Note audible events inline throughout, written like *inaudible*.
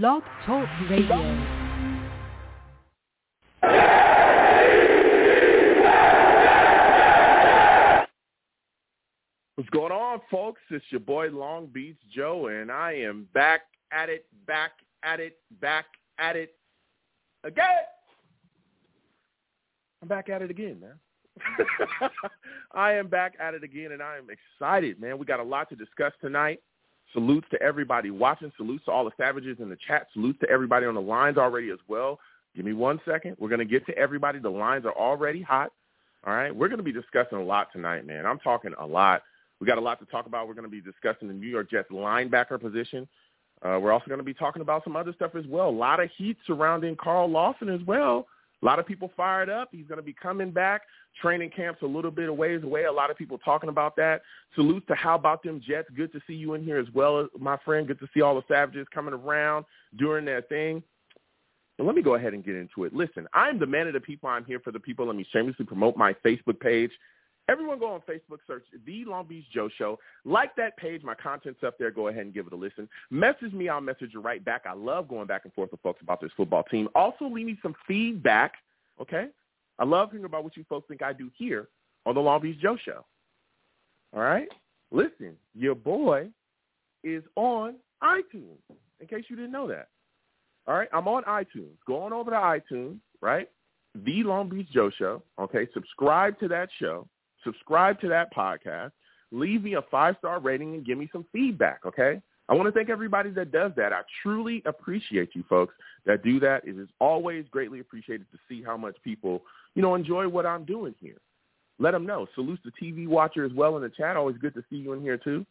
Blog Talk Radio. What's going on, folks? It's your boy Long Beach Joe, and I am back at it, back at it, back at it again. I'm back at it again, man. *laughs* I am back at it again, and I am excited, man. We got a lot to discuss tonight. Salutes to everybody watching. Salutes to all the savages in the chat. Salutes to everybody on the lines already as well. Give me one second. We're going to get to everybody. The lines are already hot. All right. We're going to be discussing a lot tonight, man. I'm talking a lot. We got a lot to talk about. We're going to be discussing the New York Jets linebacker position. Uh, we're also going to be talking about some other stuff as well. A lot of heat surrounding Carl Lawson as well. A lot of people fired up. He's going to be coming back. Training camp's a little bit of ways away. A lot of people talking about that. Salute to how about them Jets. Good to see you in here as well, my friend. Good to see all the Savages coming around doing their thing. But let me go ahead and get into it. Listen, I'm the man of the people. I'm here for the people. Let me shamelessly promote my Facebook page. Everyone go on Facebook, search The Long Beach Joe Show. Like that page. My content's up there. Go ahead and give it a listen. Message me. I'll message you right back. I love going back and forth with folks about this football team. Also, leave me some feedback, okay? I love hearing about what you folks think I do here on the Long Beach Joe Show. All right? Listen, your boy is on iTunes, in case you didn't know that. All right? I'm on iTunes. Go on over to iTunes, right? The Long Beach Joe Show, okay? Subscribe to that show. Subscribe to that podcast. Leave me a five-star rating and give me some feedback, okay? I want to thank everybody that does that. I truly appreciate you folks that do that. It is always greatly appreciated to see how much people, you know, enjoy what I'm doing here. Let them know. Salute the TV watcher as well in the chat. Always good to see you in here too.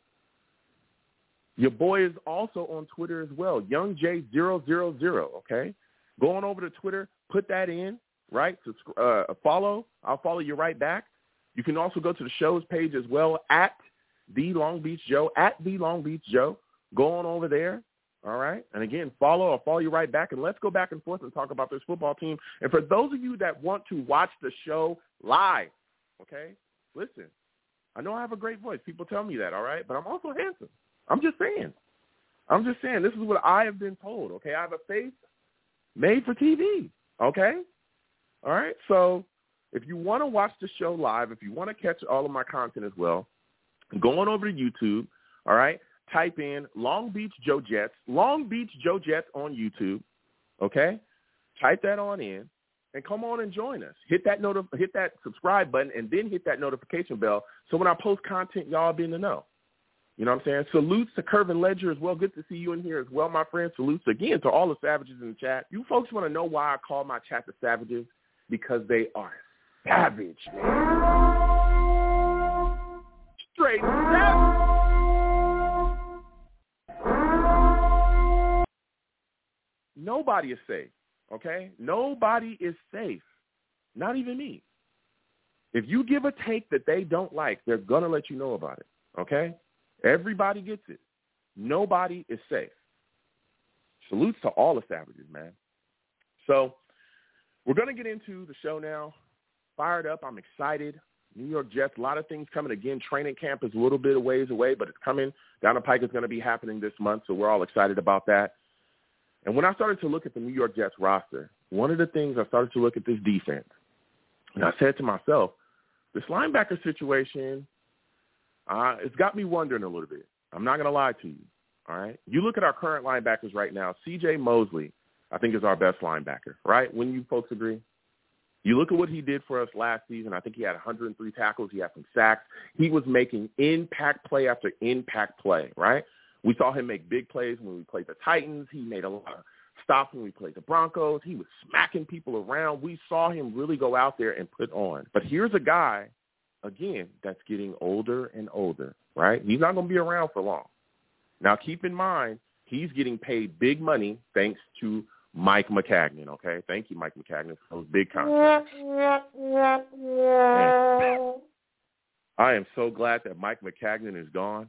Your boy is also on Twitter as well, YoungJ000, okay? Go on over to Twitter, put that in, right? Uh, follow. I'll follow you right back. You can also go to the show's page as well at the Long Beach Joe, at the Long Beach Joe. Go on over there. All right. And again, follow. I'll follow you right back. And let's go back and forth and talk about this football team. And for those of you that want to watch the show live, okay, listen, I know I have a great voice. People tell me that, all right? But I'm also handsome. I'm just saying. I'm just saying this is what I have been told, okay? I have a face made for TV, okay? All right? So if you want to watch the show live, if you want to catch all of my content as well, go on over to YouTube, all right? Type in Long Beach Joe Jets, Long Beach Joe Jets on YouTube, okay? Type that on in and come on and join us. Hit that noti- hit that subscribe button and then hit that notification bell so when I post content, y'all be in the know. You know what I'm saying? Salutes to Curvin Ledger as well. Good to see you in here as well, my friend. Salutes again to all the savages in the chat. You folks want to know why I call my chat the savages? Because they are savage. Straight savage. Nobody is safe, okay? Nobody is safe. Not even me. If you give a take that they don't like, they're going to let you know about it, okay? Everybody gets it. Nobody is safe. Salutes to all the savages, man. So we're going to get into the show now. Fired up. I'm excited. New York Jets, a lot of things coming. Again, training camp is a little bit of ways away, but it's coming. Down the pike is going to be happening this month, so we're all excited about that. And when I started to look at the New York Jets roster, one of the things I started to look at this defense, and I said to myself, this linebacker situation, uh, it's got me wondering a little bit. I'm not going to lie to you. All right. You look at our current linebackers right now. C.J. Mosley, I think, is our best linebacker. Right? When you folks agree? You look at what he did for us last season. I think he had 103 tackles. He had some sacks. He was making impact play after impact play. Right? We saw him make big plays when we played the Titans. He made a lot of stops when we played the Broncos. He was smacking people around. We saw him really go out there and put on. But here's a guy, again, that's getting older and older, right? He's not going to be around for long. Now, keep in mind, he's getting paid big money thanks to Mike Maccagnan, okay? Thank you, Mike Maccagnan, for those big contracts. I am so glad that Mike Maccagnan is gone.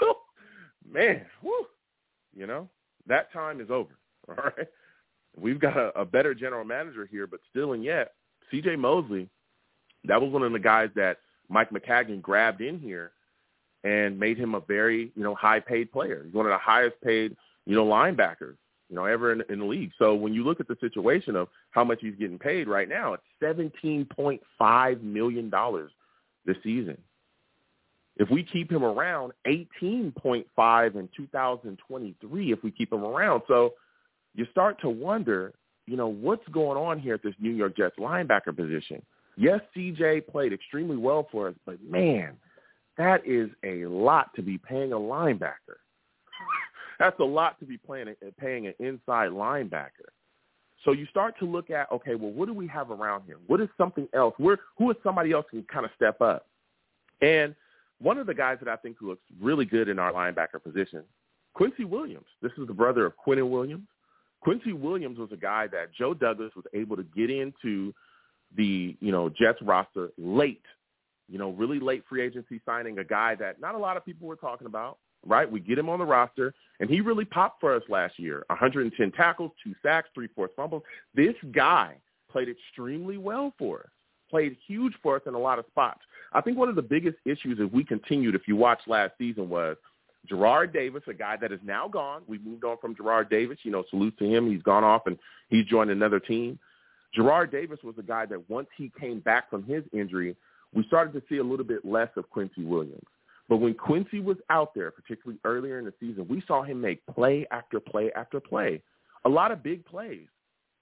*laughs* man, whew, you know, that time is over. *laughs* All right. We've got a, a better general manager here, but still and yet, C.J. Mosley, that was one of the guys that Mike Maccagnan grabbed in here and made him a very, you know, high-paid player. He's one of the highest-paid, you know, linebackers you know, ever in, in the league. So when you look at the situation of how much he's getting paid right now, it's seventeen point five million dollars this season. If we keep him around, eighteen point five in two thousand twenty three. If we keep him around, so you start to wonder, you know, what's going on here at this New York Jets linebacker position. Yes, CJ played extremely well for us, but man, that is a lot to be paying a linebacker. That's a lot to be playing, and uh, paying an inside linebacker. So you start to look at, okay, well, what do we have around here? What is something else? Where, who is somebody else who can kind of step up? And one of the guys that I think looks really good in our linebacker position, Quincy Williams. This is the brother of Quinnen Williams. Quincy Williams was a guy that Joe Douglas was able to get into the, you know, Jets roster late, you know, really late free agency signing, a guy that not a lot of people were talking about right? We get him on the roster, and he really popped for us last year. 110 tackles, two sacks, three fourth fumbles. This guy played extremely well for us, played huge for us in a lot of spots. I think one of the biggest issues if we continued, if you watched last season, was Jarrad Davis, a guy that is now gone. We moved on from Jarrad Davis. You know, salute to him. He's gone off and he's joined another team. Jarrad Davis was a guy that once he came back from his injury, we started to see a little bit less of Quincy Williams. But when Quincy was out there, particularly earlier in the season, we saw him make play after play after play, a lot of big plays.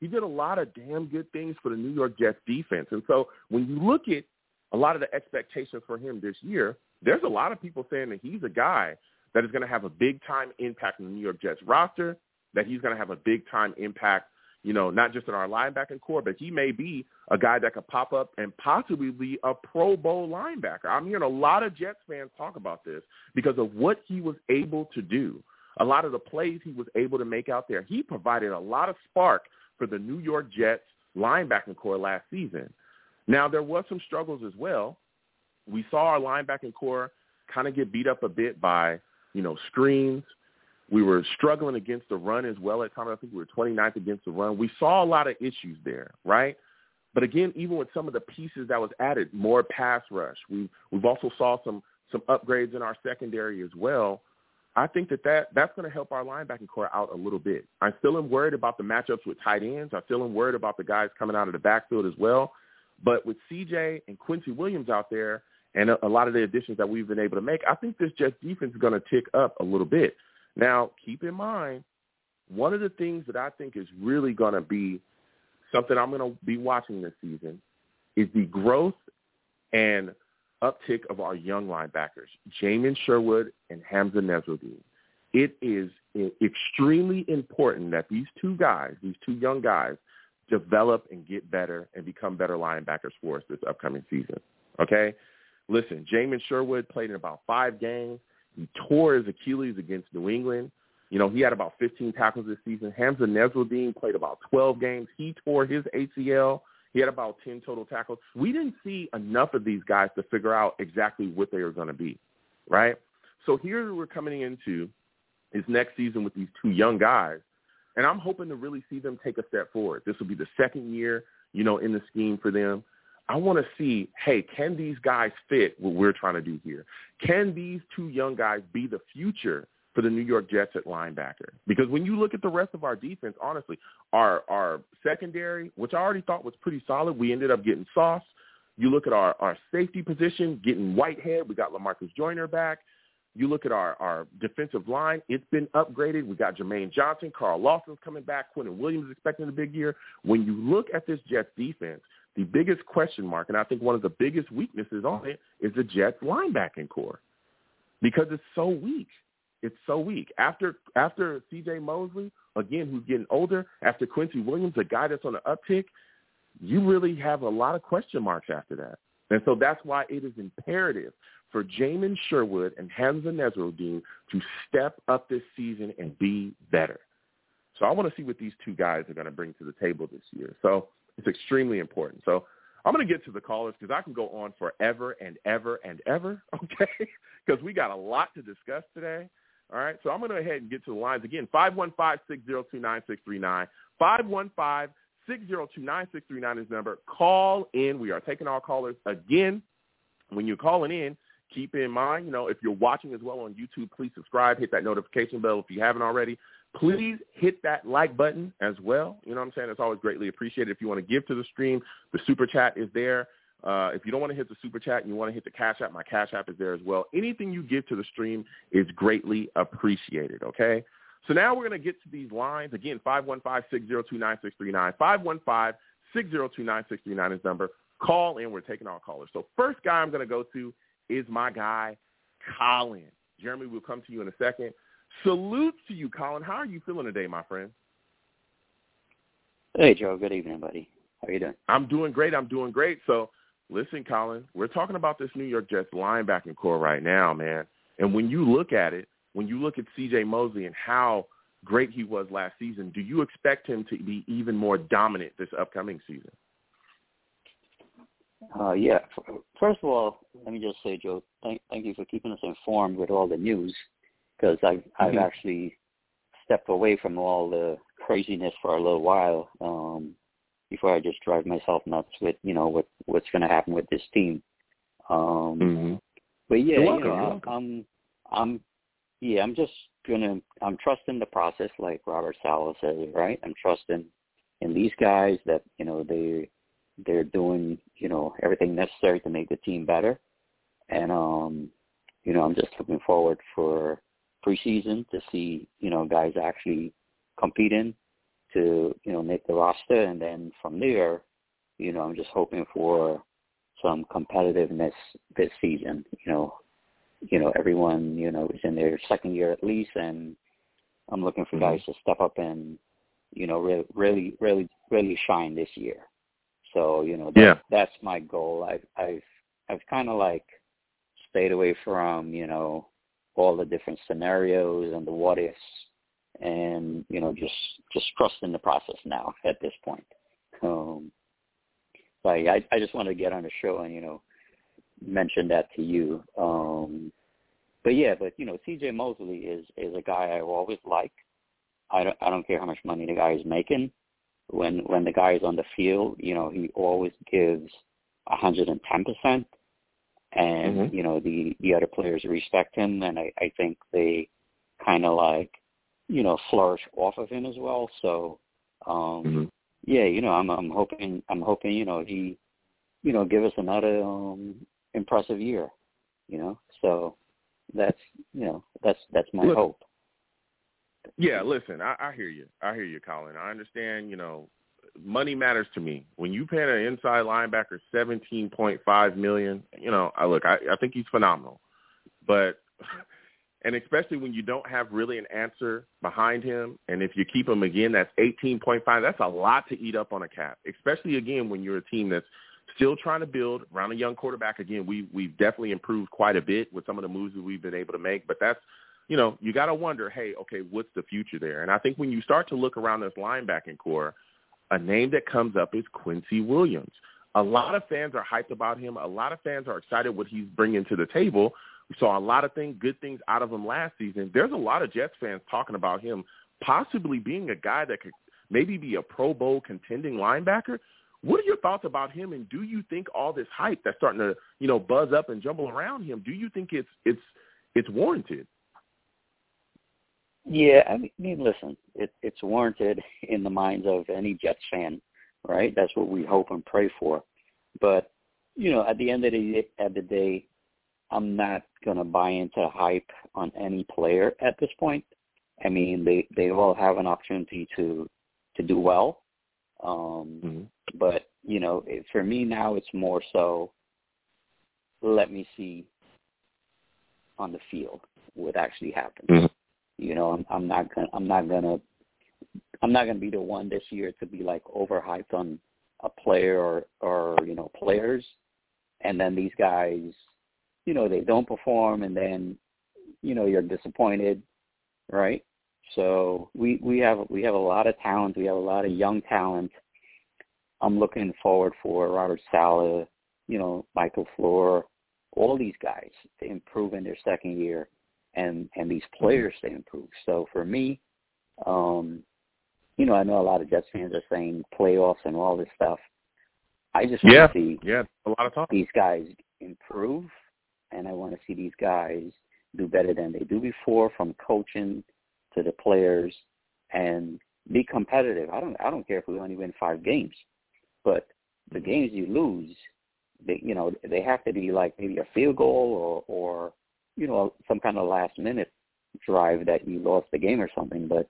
He did a lot of damn good things for the New York Jets defense. And so when you look at a lot of the expectations for him this year, there's a lot of people saying that he's a guy that is going to have a big time impact in the New York Jets roster, that he's going to have a big time impact you know, not just in our linebacking corps, but he may be a guy that could pop up and possibly be a Pro Bowl linebacker. I'm hearing a lot of Jets fans talk about this because of what he was able to do. A lot of the plays he was able to make out there. He provided a lot of spark for the New York Jets linebacking corps last season. Now, there was some struggles as well. We saw our linebacking core kind of get beat up a bit by, you know, screens, we were struggling against the run as well at times. I think we were 29th against the run. We saw a lot of issues there, right? But again, even with some of the pieces that was added, more pass rush. We we've also saw some some upgrades in our secondary as well. I think that, that that's going to help our linebacking corps out a little bit. I still am worried about the matchups with tight ends. I still am worried about the guys coming out of the backfield as well. But with CJ and Quincy Williams out there and a, a lot of the additions that we've been able to make, I think this Jets defense is going to tick up a little bit. Now, keep in mind, one of the things that I think is really going to be something I'm going to be watching this season is the growth and uptick of our young linebackers, Jamien Sherwood and Hamsah Nasirildeen. It is extremely important that these two guys, these two young guys, develop and get better and become better linebackers for us this upcoming season. Okay? Listen, Jamien Sherwood played in about five games. He tore his Achilles against New England. You know, he had about 15 tackles this season. Hamsah Nasirildeen played about 12 games. He tore his ACL. He had about 10 total tackles. We didn't see enough of these guys to figure out exactly what they were going to be, right? So here we're coming into is next season with these two young guys, and I'm hoping to really see them take a step forward. This will be the second year, you know, in the scheme for them. I want to see, hey, can these guys fit what we're trying to do here? Can these two young guys be the future for the New York Jets at linebacker? Because when you look at the rest of our defense, honestly, our our secondary, which I already thought was pretty solid, we ended up getting Sauce. You look at our, our safety position, getting Whitehead. We got Lamarcus Joyner back. You look at our, our defensive line, it's been upgraded. We got Jermaine Johnson, Carl Lawson's coming back, Quinnen Williams is expecting a big year. When you look at this Jets defense, the biggest question mark, and I think one of the biggest weaknesses on it, is the Jets linebacking corps because it's so weak. It's so weak. After after C.J. Mosley, again, who's getting older, after Quincy Williams, a guy that's on the uptick, you really have a lot of question marks after that. And so that's why it is imperative for Jamien Sherwood and Hamsah Nasirildeen to step up this season and be better. So I want to see what these two guys are going to bring to the table this year. So it's extremely important. So I'm going to get to the callers because I can go on forever and ever and ever, *laughs* okay? Because we got a lot to discuss today. All right, so I'm going to go ahead and get to the lines again. 515-602-9639. 515-602-9639 is number. Call in. We are taking our callers again. When you're calling in, keep in mind, you know, if you're watching as well on YouTube, please subscribe, hit that notification bell if you haven't already. Please hit that like button as well. You know what I'm saying? It's always greatly appreciated. If you want to give to the stream, the super chat is there. Uh, if you don't want to hit the super chat and you want to hit the cash app, my cash app is there as well. Anything you give to the stream is greatly appreciated. Okay. So now we're going to get to these lines again. Five one five six zero two nine six three nine. Five one five six zero two nine six three nine is number. Call in. We're taking all callers. So first guy I'm going to go to is my guy, Colin. Jeremy, we'll come to you in a second. Salute to you, Colin. How are you feeling today, my friend? Hey, Joe. Good evening, buddy. How are you doing? I'm doing great. I'm doing great. So listen, Colin, we're talking about this New York Jets linebacking corps right now, man. And when you look at it, when you look at C.J. Mosley and how great he was last season, do you expect him to be even more dominant this upcoming season? Uh, yeah. First of all, let me just say, Joe, thank, thank you for keeping us informed with all the news because I've, mm-hmm. I've actually stepped away from all the craziness for a little while um, before I just drive myself nuts with, you know, what what's going to happen with this team. Um, mm-hmm. But yeah, you know, I'm, I'm, yeah, I'm just gonna, I'm trusting the process, like Robert Saleh says, right? I'm trusting in these guys that you know they they're doing, you know, everything necessary to make the team better. And um, you know, I'm just looking forward for preseason to see, you know, guys actually competing to, you know, make the roster and then from there, you know, I'm just hoping for some competitiveness this season. You know, you know, everyone, you know, is in their second year at least and I'm looking for mm-hmm. guys to step up and, you know, really really really really shine this year. So you know, that, yeah. that's my goal. I've I've I've kind of like stayed away from you know all the different scenarios and the what ifs, and you know just just trust in the process now at this point. Um, like I I just want to get on the show and you know mention that to you. Um, but yeah, but you know, C.J. Mosley is is a guy I've always like I don't I don't care how much money the guy is making when when the guy is on the field, you know, he always gives a hundred and ten percent and mm-hmm. you know the the other players respect him and I, I think they kind of like you know flourish off of him as well so um mm-hmm. yeah you know I'm I'm hoping I'm hoping you know he you know give us another um impressive year you know so that's you know that's that's my Look, hope yeah, listen, I, I hear you. I hear you, Colin. I understand, you know, money matters to me. When you pay an inside linebacker seventeen point five million, you know, I look, I, I think he's phenomenal. But *laughs* and especially when you don't have really an answer behind him, and if you keep him again, that's eighteen point five. That's a lot to eat up on a cap. Especially again when you're a team that's still trying to build around a young quarterback. Again, we we've definitely improved quite a bit with some of the moves that we've been able to make, but that's you know, you got to wonder, hey, okay, what's the future there? And I think when you start to look around this linebacking corps, a name that comes up is Quincy Williams. A lot of fans are hyped about him. A lot of fans are excited what he's bringing to the table. We saw a lot of things, good things out of him last season. There's a lot of Jets fans talking about him possibly being a guy that could maybe be a Pro Bowl contending linebacker. What are your thoughts about him? And do you think all this hype that's starting to, you know, buzz up and jumble around him, do you think it's it's it's warranted? Yeah, I mean, listen, it, it's warranted *laughs* in the minds of any Jets fan, right? That's what we hope and pray for. But you know, at the end of the at the day, I'm not gonna buy into hype on any player at this point. I mean, they they all have an opportunity to to do well, um, mm-hmm. but you know, it, for me now, it's more so. Let me see on the field what actually happens. Mm-hmm. You know, I'm, I'm not gonna, I'm not gonna, I'm not gonna be the one this year to be like overhyped on a player or, or you know, players, and then these guys, you know, they don't perform, and then, you know, you're disappointed, right? So we we have we have a lot of talent. We have a lot of young talent. I'm looking forward for Robert Saleh, you know, Mike LaFleur, all these guys to improve in their second year and and these mm-hmm. players to improve. So for me, um, you know, I know a lot of Jets fans are saying playoffs and all this stuff. I just want yeah, to see yeah, a lot of talk. these guys improve, and I want to see these guys do better than they do before, from coaching to the players. and be competitive. I don't I don't care if we only win five games, but the games you lose, they you know they have to be like maybe a field goal or or you know some kind of last minute drive that you lost the game or something. But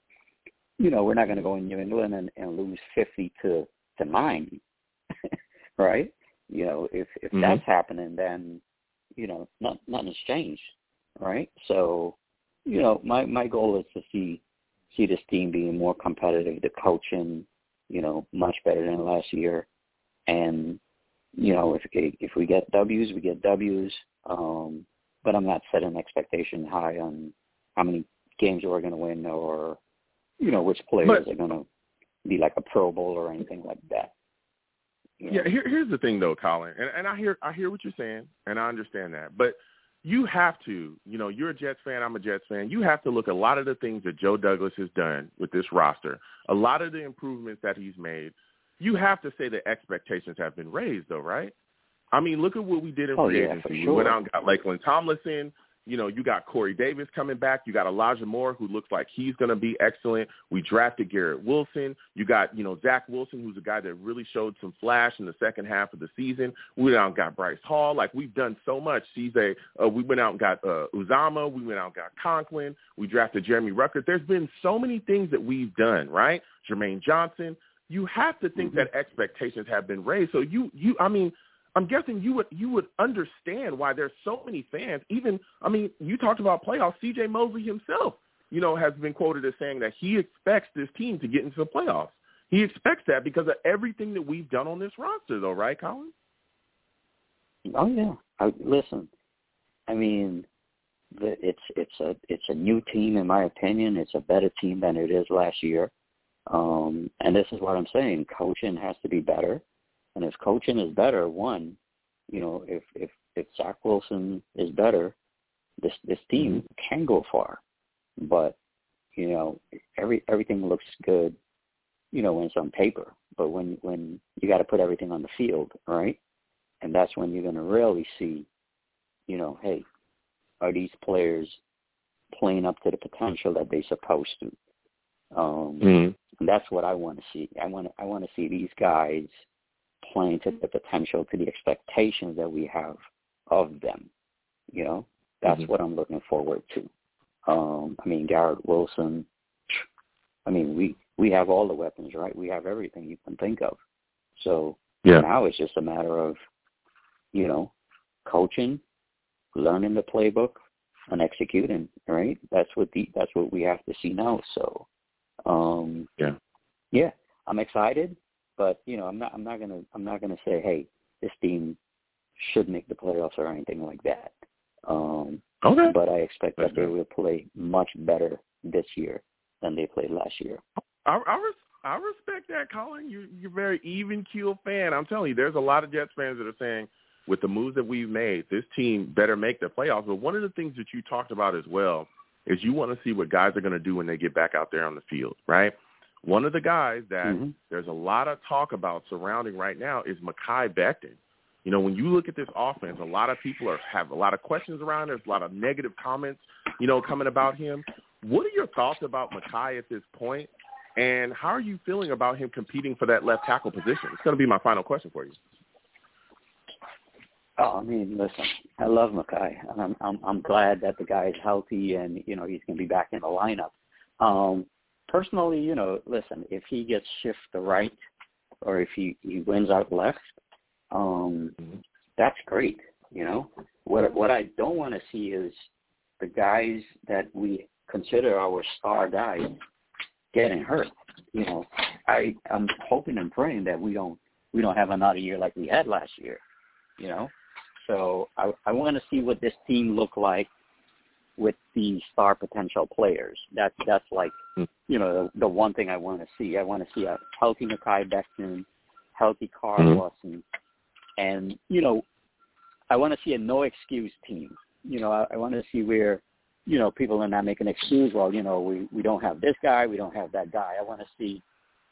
you know we're not going to go in New England and, and lose fifty to to nine, *laughs* right? You know if if mm-hmm. that's happening, then you know not, nothing's changed, right? So you know my my goal is to see see this team being more competitive, the coaching, you know, much better than last year. And, you know, if if we get W's, we get W's. Um, but I'm not setting expectation high on how many games we're going to win or, you know, which players but, are going to be like a Pro Bowl or anything like that. You know? Yeah, here, here's the thing though, Colin, and, and I hear I hear what you're saying, and I understand that, but you have to, you know, you're a Jets fan, I'm a Jets fan. You have to look at a lot of the things that Joe Douglas has done with this roster, a lot of the improvements that he's made. You have to say the expectations have been raised, though, right? I mean, look at what we did in oh, free yeah, agency. Sure. We went out and got Laken Tomlinson. You know, you got Corey Davis coming back. You got Elijah Moore, who looks like he's going to be excellent. We drafted Garrett Wilson. You got, you know, Zach Wilson, who's a guy that really showed some flash in the second half of the season. We went out and got Bryce Hall. Like, we've done so much. A, uh, we went out and got uh, Uzomah. We went out and got Conklin. We drafted Jeremy Ruckert. There's been so many things that we've done, right? Jermaine Johnson. You have to think mm-hmm. that expectations have been raised. So you, you, I mean, I'm guessing you would you would understand why there's so many fans. Even I mean, you talked about playoffs. C.J. Mosley himself, you know, has been quoted as saying that he expects this team to get into the playoffs. He expects that because of everything that we've done on this roster, though, right, Colin? Oh yeah. I, listen, I mean, the, it's it's a it's a new team in my opinion. It's a better team than it is last year. Um, and this is what I'm saying. Coaching has to be better. And if coaching is better, one, you know, if if if Zach Wilson is better, this this team mm-hmm. can go far. But you know, every everything looks good, you know, when it's on paper. But when when you got to put everything on the field, right? And that's when you're going to really see, you know, hey, are these players playing up to the potential that they're supposed to? Um, mm-hmm. And that's what I want to see. I want I want to see these guys playing to the potential, to the expectations that we have of them. You know, that's mm-hmm. what I'm looking forward to. Um, I mean, Garrett Wilson. I mean, we we have all the weapons, right? We have everything you can think of. So yeah. now it's just a matter of, you know, coaching, learning the playbook, and executing. Right? That's what the that's what we have to see now. So, um, yeah, yeah, I'm excited. But you know, I'm not I'm not gonna I'm not gonna say, hey, this team should make the playoffs or anything like that. Um, okay. But I expect That's that good. they will play much better this year than they played last year. I, I, res- I respect that, Colin. You, you're a very even keel fan. I'm telling you, there's a lot of Jets fans that are saying, with the moves that we've made, this team better make the playoffs. But one of the things that you talked about as well is you want to see what guys are going to do when they get back out there on the field, right? One of the guys that mm-hmm. there's a lot of talk about surrounding right now is Mekhi Becton. You know, when you look at this offense, a lot of people are have a lot of questions around. There's a lot of negative comments, you know, coming about him. What are your thoughts about Mekhi at this point, and how are you feeling about him competing for that left tackle position? It's going to be my final question for you. Oh, I mean, listen, I love Mekhi. I'm I'm I'm glad that the guy is healthy and you know he's going to be back in the lineup. Um, personally, you know, listen, if he gets shift the right or if he, he wins out left, um, mm-hmm. that's great. You know, what what I don't want to see is the guys that we consider our star guys getting hurt. You know, I I'm hoping and praying that we don't we don't have another year like we had last year. You know, so I I want to see what this team look like with the star potential players. That's that's like mm. you know the, the one thing I want to see. I want to see a healthy Mekhi Becton, healthy Carl mm-hmm. Lawson, and you know I want to see a no excuse team. You know I, I want to see where you know people are not making excuse. Well, you know we we don't have this guy, we don't have that guy. I want to see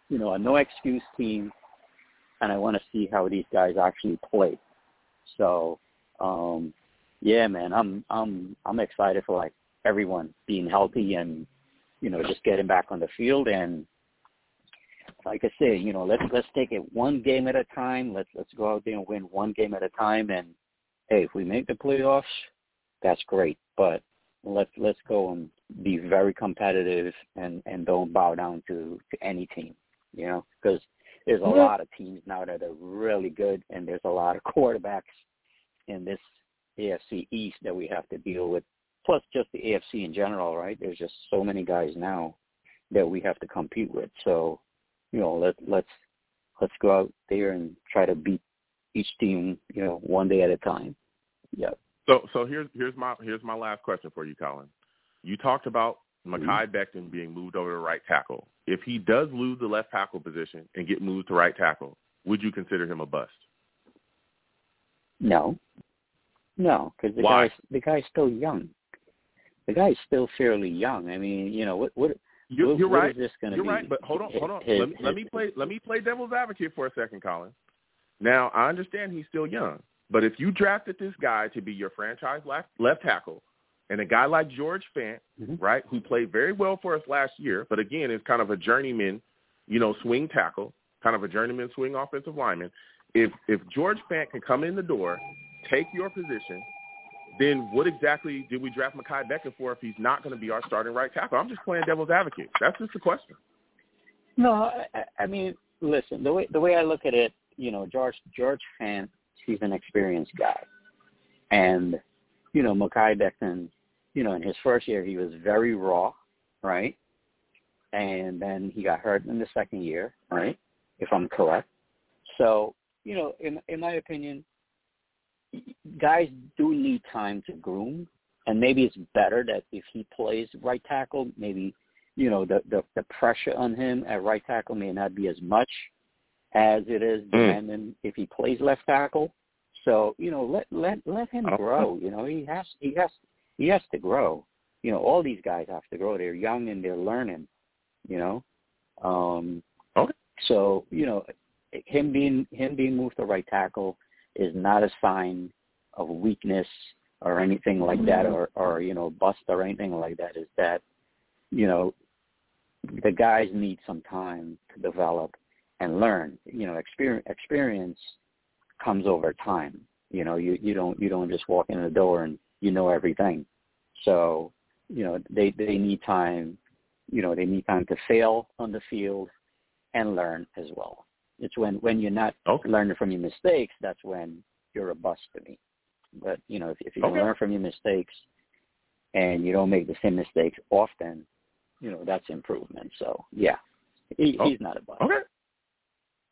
you know a no excuse team, and I want to see how these guys actually play. So um, yeah, man, I'm I'm I'm excited for like everyone being healthy and you know, just getting back on the field and like I say, you know, let's let's take it one game at a time. Let's let's go out there and win one game at a time. And hey, if we make the playoffs, that's great. But let's let's go and be very competitive and and don't bow down to to any team. You know, because there's a lot of teams now that are really good, and there's a lot of *laughs* quarterbacks in this AFC East that we have to deal with. Plus, just the AFC in general, right? There's just so many guys now that we have to compete with. So you know, let let's let's go out there and try to beat each team, you know, one day at a time. Yeah. So so here's here's my here's my last question for you, Colin. You talked about mm-hmm. Mm-hmm. Becton being moved over to right tackle. If he does lose the left tackle position and get moved to right tackle, would you consider him a bust? No, no, because the Why? guy's the guy's still young. The guy's still fairly young. I mean, you know what what you're, you're right. you're be? right, but hold on, hold on. His, let, me, his, let me play. Let me play devil's advocate for a second, Colin. Now I understand he's still young, but if you drafted this guy to be your franchise left left tackle, and a guy like George Fant, mm-hmm. right, who played very well for us last year, but again is kind of a journeyman, you know, swing tackle, kind of a journeyman swing offensive lineman. If if George Fant can come in the door, take your position, then what exactly did we draft Mekhi Becton for if he's not going to be our starting right tackle? I'm just playing devil's advocate. That's just the question. No, I, I mean, listen, the way the way I look at it, you know, George George Fant, he's an experienced guy, and you know, Mekhi Becton, you know, in his first year he was very raw, right? And then he got hurt in the second year, right? If I'm correct. So, you know, in in my opinion, guys do need time to groom, and maybe it's better that if he plays right tackle, maybe you know the the, the pressure on him at right tackle may not be as much as it is mm. depending if he plays left tackle. So you know let let let him oh. grow. You know he has he has he has to grow. You know all these guys have to grow. They're young and they're learning. You know. Um, okay. So you know him being him being moved to right tackle is not a sign of weakness or anything like that mm-hmm. or or you know bust or anything like that. Is that you know the guys need some time to develop and learn. You know experience experience comes over time. You know you you don't you don't just walk in the door and you know everything. So you know they they need time you know they need time to fail on the field and learn as well it's when when you're not okay. learning from your mistakes that's when you're a bust to me. But you know, if, if you okay. learn from your mistakes and you don't make the same mistakes often, you know that's improvement. So yeah, he, oh. he's not a bust. Okay.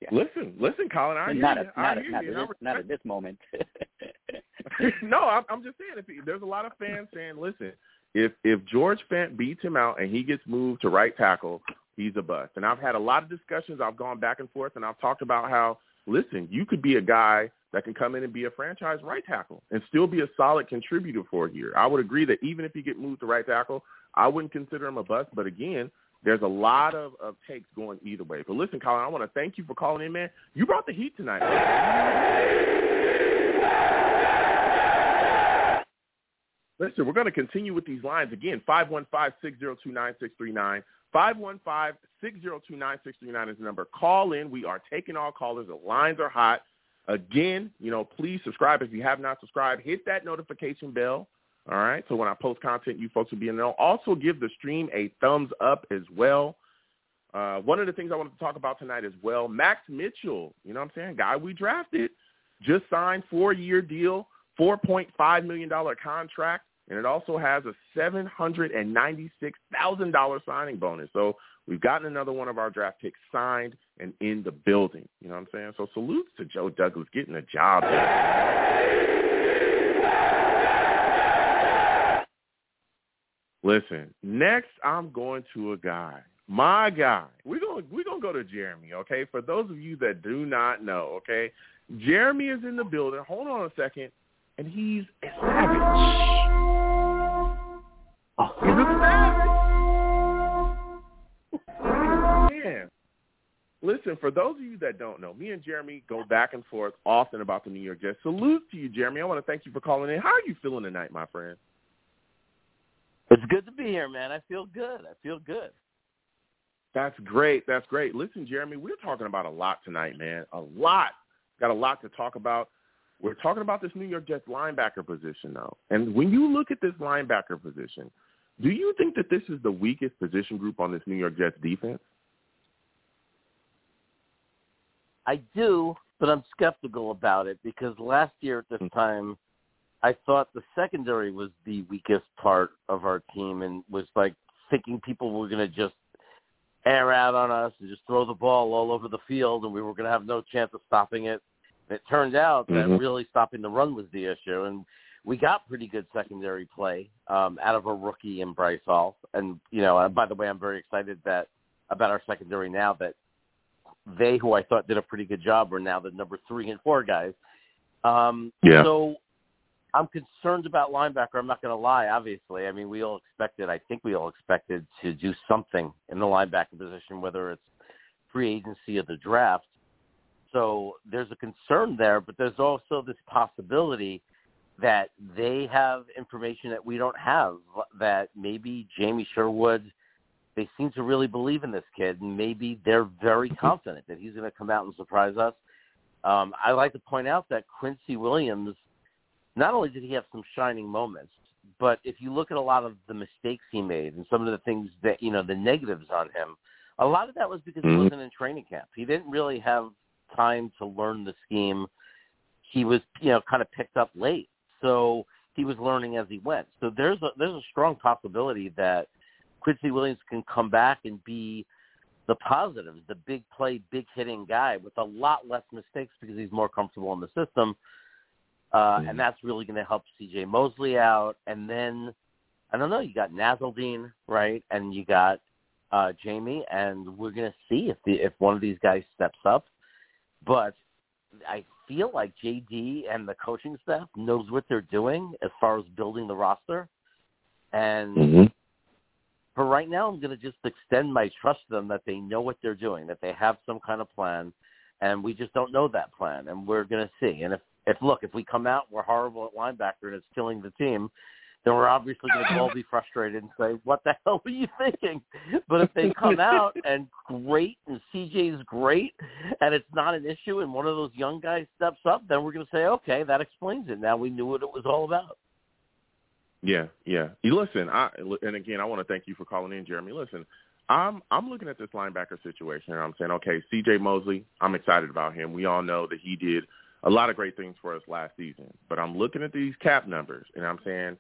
Yeah. Listen, listen, Colin. I not hear a, you. Not, I hear not, you. At this, not at this moment. *laughs* no, I'm, I'm just saying. If he, there's a lot of fans saying, listen, if if George Fant beats him out and he gets moved to right tackle, he's a bust. And I've had a lot of discussions. I've gone back and forth, and I've talked about how, listen, you could be a guy that can come in and be a franchise right tackle and still be a solid contributor for a year. I would agree that even if he get moved to right tackle, I wouldn't consider him a bust. But again, there's a lot of, of takes going either way. But listen, Colin, I want to thank you for calling in, man. You brought the heat tonight. Listen, we're going to continue with these lines again. 515-602-9639. 515-602-9639 is the number. Call in. We are taking all callers. The lines are hot. Again, you know, please subscribe if you have not subscribed. Hit that notification bell. All right. So when I post content, you folks will be in know. Also give the stream a thumbs up as well. Uh, one of the things I wanted to talk about tonight as well, Max Mitchell, you know what I'm saying? Guy we drafted, just signed four-year deal, $4.5 million contract and it also has a $796,000 signing bonus. So we've gotten another one of our draft picks signed and in the building. You know what I'm saying? So salutes to Joe Douglas getting a job done. Listen, next I'm going to a guy. My guy. We're going we're going to go to Jeremy, okay? For those of you that do not know, okay? Jeremy is in the building. Hold on a second. And he's a savage. Listen, for those of you that don't know, me and Jeremy go back and forth often about the New York Jets. Salute to you, Jeremy. I want to thank you for calling in. How are you feeling tonight, my friend? It's good to be here, man. I feel good. I feel good. That's great. That's great. Listen, Jeremy, we're talking about a lot tonight, man. A lot. Got a lot to talk about. We're talking about this New York Jets linebacker position now. And when you look at this linebacker position, do you think that this is the weakest position group on this New York Jets defense? I do, but I'm skeptical about it because last year at this mm. time, I thought the secondary was the weakest part of our team and was like thinking people were going to just air out on us and just throw the ball all over the field and we were going to have no chance of stopping it. And it turned out that mm-hmm. really stopping the run was the issue. And we got pretty good secondary play um, out of a rookie in Bryce Hall. And, you know, by the way, I'm very excited that about our secondary now that they, who I thought did a pretty good job, are now the number three and four guys. Um, yeah. So I'm concerned about linebacker. I'm not going to lie. Obviously, I mean, we all expected. I think we all expected to do something in the linebacker position, whether it's free agency or the draft. So there's a concern there, but there's also this possibility that they have information that we don't have. That maybe Jamie Sherwood, they seem to really believe in this kid, and maybe they're very mm-hmm. confident that he's going to come out and surprise us. Um, I like to point out that Quincy Williams not only did he have some shining moments, but if you look at a lot of the mistakes he made and some of the things that you know the negatives on him, a lot of that was because mm-hmm. he wasn't in training camp. He didn't really have time to learn the scheme. He was you know kind of picked up late, so he was learning as he went. So there's a there's a strong possibility that Quincy Williams can come back and be the positives, the big play, big hitting guy with a lot less mistakes because he's more comfortable in the system uh, mm-hmm. and that's really going to help C.J. Mosley out. And then I don't know, you got Nasirildeen, right, and you got uh, Jamie, and we're going to see if the if one of these guys steps up. But I feel like JD and the coaching staff knows what they're doing as far as building the roster, and. Mm-hmm. For right now, I'm going to just extend my trust to them that they know what they're doing, that they have some kind of plan, and we just don't know that plan, and we're going to see. And if if look, if we come out we're horrible at linebacker and it's killing the team, then we're obviously going to all be frustrated and say, "What the *laughs* hell were you thinking?" But if they come out *laughs* and great and CJ's great and it's not an issue and one of those young guys steps up, then we're going to say, "Okay, that explains it. Now we knew what it was all about." Yeah, yeah. You listen, I and again, I want to thank you for calling in, Jeremy. Listen, I'm I'm looking at this linebacker situation and I'm saying, okay, C.J. Mosley, I'm excited about him. We all know that he did a lot of great things for us last season. But I'm looking at these cap numbers, and I'm saying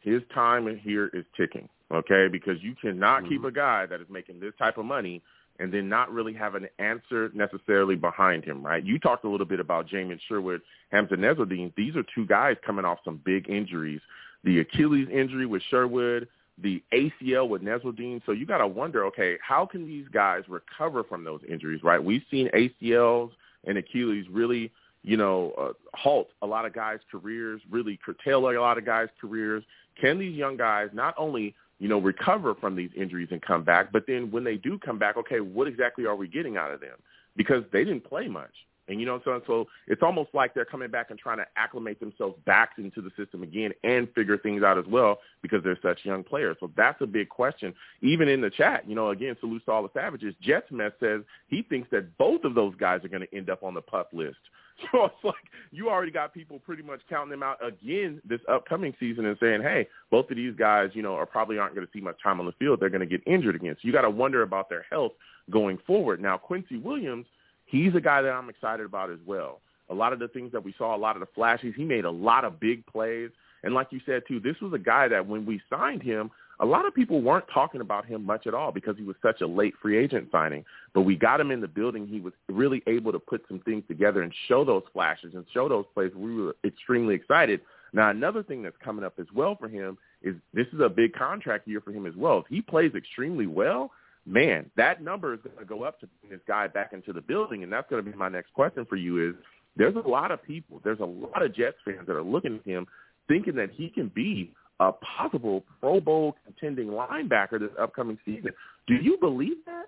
his time in here is ticking, okay? Because you cannot mm-hmm. keep a guy that is making this type of money and then not really have an answer necessarily behind him, right? You talked a little bit about Jamien Sherwood, Hamsah Nasirildeen. These are two guys coming off some big injuries. The Achilles injury with Sherwood, the ACL with Nasirildeen. So you got to wonder, okay, how can these guys recover from those injuries, right? We've seen ACLs and Achilles really – you know, uh, halt a lot of guys' careers, really curtail a lot of guys' careers. Can these young guys not only, you know, recover from these injuries and come back, but then when they do come back, okay, what exactly are we getting out of them? Because they didn't play much. And you know, so so it's almost like they're coming back and trying to acclimate themselves back into the system again and figure things out as well because they're such young players. So that's a big question. Even in the chat, you know, again, salute to all the savages. Jetsmith says he thinks that both of those guys are going to end up on the PUP list. *laughs* So it's like you already got people pretty much counting them out again this upcoming season and saying, hey, both of these guys, you know, are probably aren't going to see much time on the field. They're going to get injured again. So you got to wonder about their health going forward. Now, Quincy Williams, he's a guy that I'm excited about as well. A lot of the things that we saw, a lot of the flashes, he made a lot of big plays. And like you said, too, this was a guy that when we signed him, a lot of people weren't talking about him much at all because he was such a late free agent signing. But we got him in the building. He was really able to put some things together and show those flashes and show those plays. We were extremely excited. Now, another thing that's coming up as well for him is this is a big contract year for him as well. If he plays extremely well, man, that number is going to go up to bring this guy back into the building. And that's going to be my next question for you is there's a lot of people, there's a lot of Jets fans that are looking at him thinking that he can be a possible Pro Bowl contending linebacker this upcoming season. Do you believe that?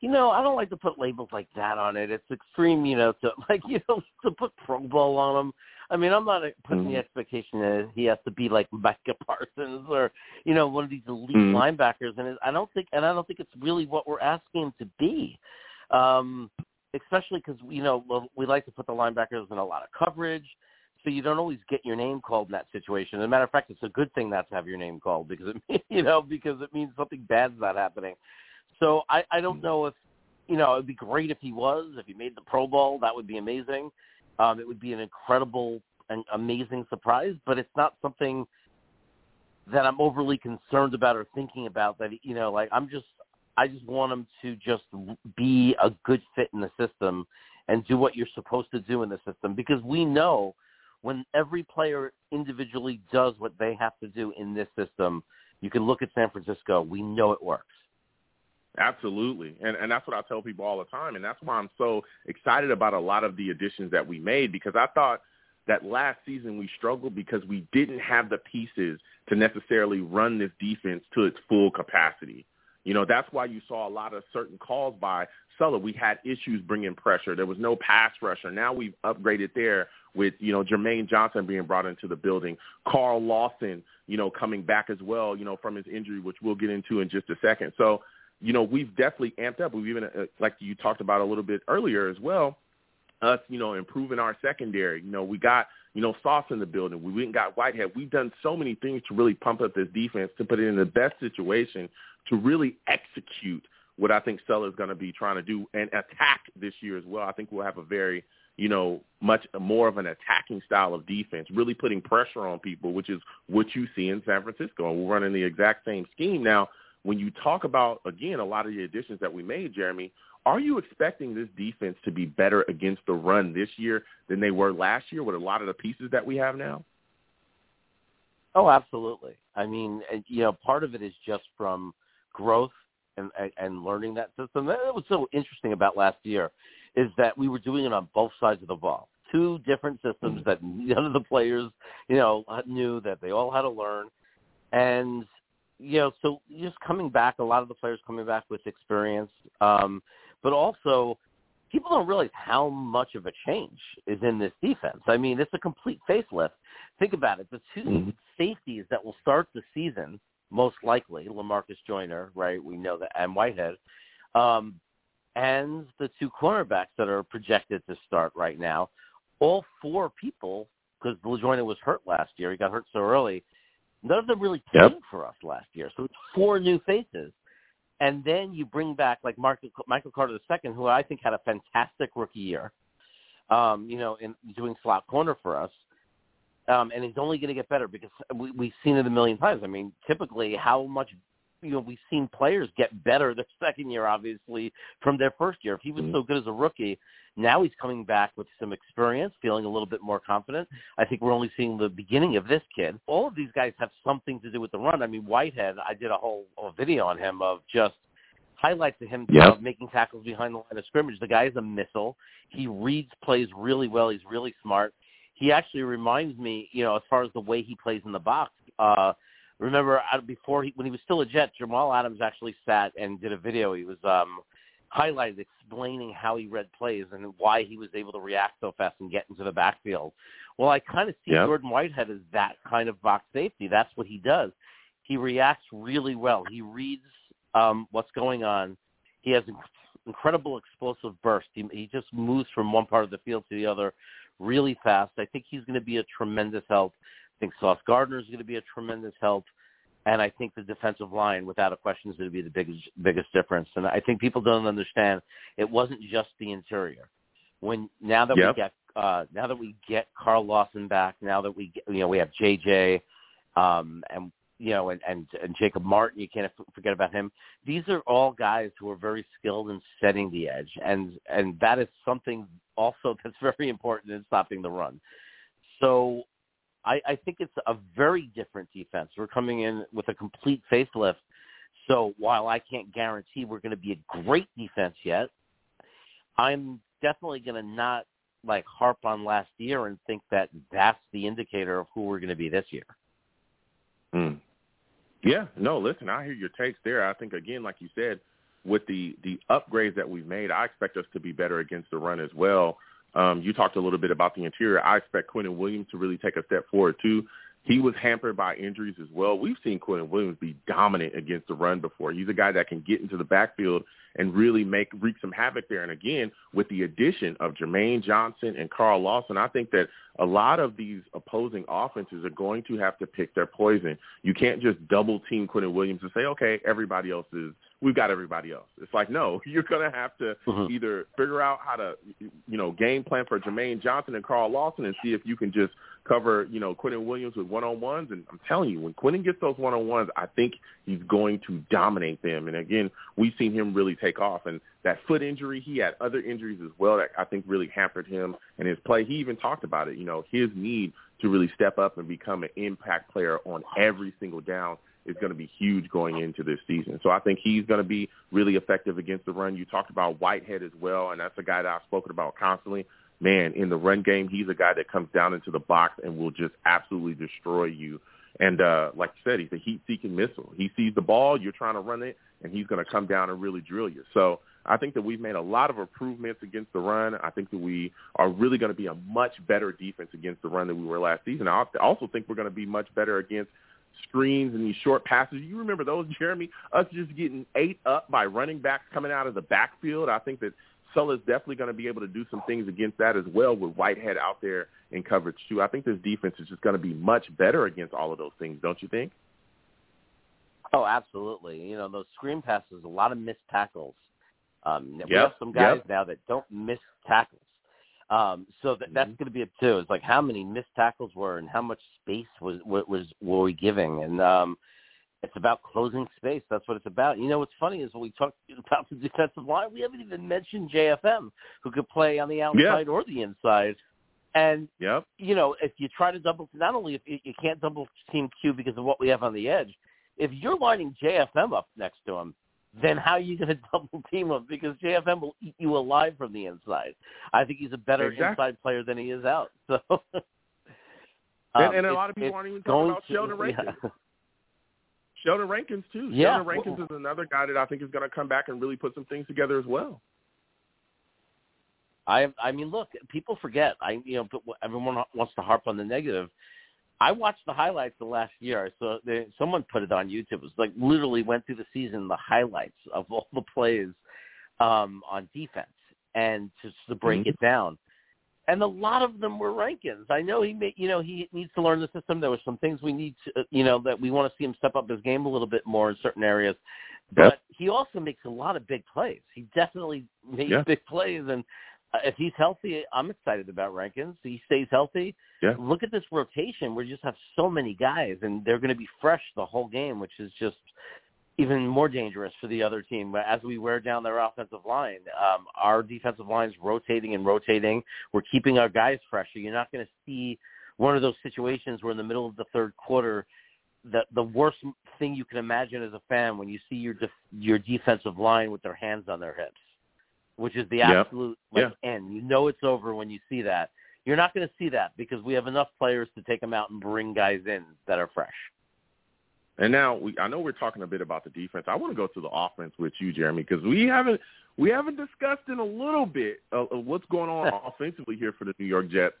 You know, I don't like to put labels like that on it. It's extreme, you know, to *laughs* like you know to put Pro Bowl on them. I mean, I'm not putting Mm-hmm. the expectation that he has to be like Micah Parsons or you know one of these elite Mhm. linebackers, and it, I don't think, and I don't think it's really what we're asking him to be. Um, especially because you know we like to put the linebackers in a lot of coverage, so you don't always get your name called in that situation. As a matter of fact, it's a good thing not to have your name called because it *laughs* you know because it means something bad's not happening. So I I don't know if you know it'd be great if he was if he made the Pro Bowl that would be amazing. Um, it would be an incredible and amazing surprise, but it's not something that I'm overly concerned about or thinking about. That you know, like I'm just, I just want him to just be a good fit in the system and do what you're supposed to do in the system because we know when every player individually does what they have to do in this system, you can look at San Francisco. We know it works. Absolutely. And and that's what I tell people all the time. And that's why I'm so excited about a lot of the additions that we made because I thought that last season we struggled because we didn't have the pieces to necessarily run this defense to its full capacity. You know, that's why you saw a lot of certain calls by Saleh. We had issues bringing pressure. There was no pass rusher. Now we've upgraded there with, you know, Jermaine Johnson being brought into the building. Carl Lawson, you know, coming back as well, you know, from his injury, which we'll get into in just a second. So, you know, we've definitely amped up. We've even, uh, like you talked about a little bit earlier as well, us, you know, improving our secondary. You know, we got, you know, Sauce in the building. We went and got Whitehead. We've done so many things to really pump up this defense to put it in the best situation to really execute what I think Saleh is going to be trying to do and attack this year as well. I think we'll have a very, you know, much more of an attacking style of defense, really putting pressure on people, which is what you see in San Francisco. And we're running the exact same scheme. Now, when you talk about, again, a lot of the additions that we made, Jeremy, are you expecting this defense to be better against the run this year than they were last year with a lot of the pieces that we have now? Oh, absolutely. I mean, you know, part of it is just from growth and, and learning that system. That was so interesting about last year is that we were doing it on both sides of the ball. Two different systems mm-hmm. that *laughs* none of the players, you know, knew that they all had to learn. And you know, so just coming back, a lot of the players coming back with experience, um, but also people don't realize how much of a change is in this defense. I mean, it's a complete facelift. Think about it. The 2 Mhm. safeties that will start the season, most likely, Lamarcus Joyner, right? We know that, and Whitehead, um, and the two cornerbacks that are projected to start right now, all four people, because LeJoyner was hurt last year. He got hurt so early. None of them really played Yep. for us last year. So it's four new faces. And then you bring back like Michael, Michael Carter II, who I think had a fantastic rookie year, um, you know, in doing slot corner for us. Um, and he's only going to get better because we, we've seen it a million times. I mean, typically, how much you know we've seen players get better their *laughs* second year, obviously, from their first year. If he was Mhm. so good as a rookie, now he's coming back with some experience, feeling a little bit more confident. I think we're only seeing the beginning of this kid. All of these guys have something to do with the run. I mean, Whitehead, I did a whole a video on him of just highlights of him Yep. of making tackles behind the line of scrimmage. The guy is a missile. He reads plays really well. He's really smart. He actually reminds me, you know, as far as the way he plays in the box. Uh, remember before he, when he was still a Jet, Jamal Adams actually sat and did a video. He was um, highlighted explaining how he read plays and why he was able to react so fast and get into the backfield. Well, I kind of see Yep. Jordan Whitehead as that kind of box safety. That's what he does. He reacts really well. He reads um, what's going on. He has inc- incredible explosive burst. He, he just moves from one part of the field to the other really fast. I think he's going to be a tremendous help. I think Sauce Gardner is going to be a tremendous help. And I think the defensive line, without a question, is going to be the biggest biggest difference. And I think people don't understand it wasn't just the interior. When now that Yep. we get uh, now that we get Carl Lawson back, now that we get, you know we have JJ, um, and you know and, and and Jacob Martin, you can't forget about him. These are all guys who are very skilled in setting the edge, and and that is something also *laughs* that's very important in stopping the run. So I, I think it's a very different defense. We're coming in with a complete facelift. So while I can't guarantee we're going to be a great defense yet, I'm definitely going to not like harp on last year and think that that's the indicator of who we're going to be this year. Mm. Yeah, no, listen, I hear your takes there. I think again, like you said, with the the upgrades that we've made, I expect us to be better against the run as well. Um, you talked a little bit about the interior. I expect Quinnen Williams to really take a step forward too. He was hampered by injuries as well. We've seen Quinnen Williams be dominant against the run before. He's a guy that can get into the backfield and really make wreak some havoc there. And again, with the addition of Jermaine Johnson and Carl Lawson, I think that a lot of these opposing offenses are going to have to pick their poison. You can't just double team Quinnen Williams and say, okay, everybody else is we've got everybody else. It's like, no, *laughs* you're going to have to mm-hmm. either figure out how to, you know, game plan for Jermaine Johnson and Carl Lawson and see if you can just cover, you know, Quinnen Williams with one-on-ones. And I'm telling you, when Quinnen gets those one-on-ones, I think he's going to dominate them. And again, we've seen him really take off. And that foot injury, he had other injuries as well that I think really hampered him and his play. He even talked about it, you know, his need to really step up and become an impact player on every single down is going to be huge going into this season. So I think he's going to be really effective against the run. You talked about Whitehead as well, and that's a guy that I've spoken about constantly man, in the run game, he's a guy that comes down into the box and will just absolutely destroy you. And uh, like you said, he's a heat-seeking missile. He sees the ball, you're trying to run it, and he's going to come down and really drill you. So I think that we've made a lot of improvements against the run. I think that we are really going to be a much better defense against the run than we were last season. I also think we're going to be much better against screens and these short passes. You remember those, *laughs* Jeremy? Us just getting ate up by running backs coming out of the backfield. I think that is definitely going to be able to do some things against that as well with Whitehead out there in coverage too. I think this defense is just going to be much better against all of those things, don't you think? Oh, absolutely. You know, those screen passes, a lot of missed tackles. Um, yep. We have some guys yep. now that don't miss tackles. Um, so that, that's mm-hmm. going to be up too. It's like how many missed tackles were and how much space was was were we giving? And um, it's about closing space. That's what it's about. You know what's funny is when we talk *laughs* about the defensive line, we haven't even mentioned JFM, who could play on the outside yeah. or the inside. And yep. you know, if you try to double, not only if you, you can't double team Q because of what we have on the edge, if you're lining JFM up next to him, then how are you going *laughs* to double team him? Because JFM will eat you alive from the inside. I think he's a better exactly. inside player than he is out. *laughs* So. Um, and, and, a lot of people aren't even talking about Sheldon Rankins. Yeah. Sheldon Rankins too. Yeah. Sheldon Rankins is another guy that I think is going to come back and really put some things together as well. I I mean, look, people forget. I you know, everyone wants to harp on the negative. I watched the highlights the last year. So they, someone put it on YouTube. It was like literally went through the season, the highlights of all the plays um, on defense, and just to break mm-hmm. it down and a lot of them were Rankins. I know he may, you know, he needs to learn the system. There were some things we need to, you know, that we want to see him step up his game a little bit more in certain areas. But yep. he also makes a lot of big plays. He definitely makes yeah. big plays, and if he's healthy, I'm excited about Rankins. He stays healthy. Yeah. Look at this rotation. We just have so many guys, and they're going to be fresh the whole game, which is just even more dangerous for the other team. As we wear down their offensive line, um, our defensive line is rotating and rotating. We're keeping our guys fresh. So you're not going to see one of those situations where in the middle of the third quarter, the the worst thing you can imagine as a fan when you see your def, your defensive line with their hands on their hips, which is the absolute like yeah. end. You know it's over when you see that. You're not going to see that because we have enough players to take them out and bring guys in that are fresh. And now we, I know we're talking a bit about the defense. I want to go to the offense with you, Jeremy, because we haven't we haven't discussed in a little bit of, of what's going on *laughs* offensively here for the New York Jets.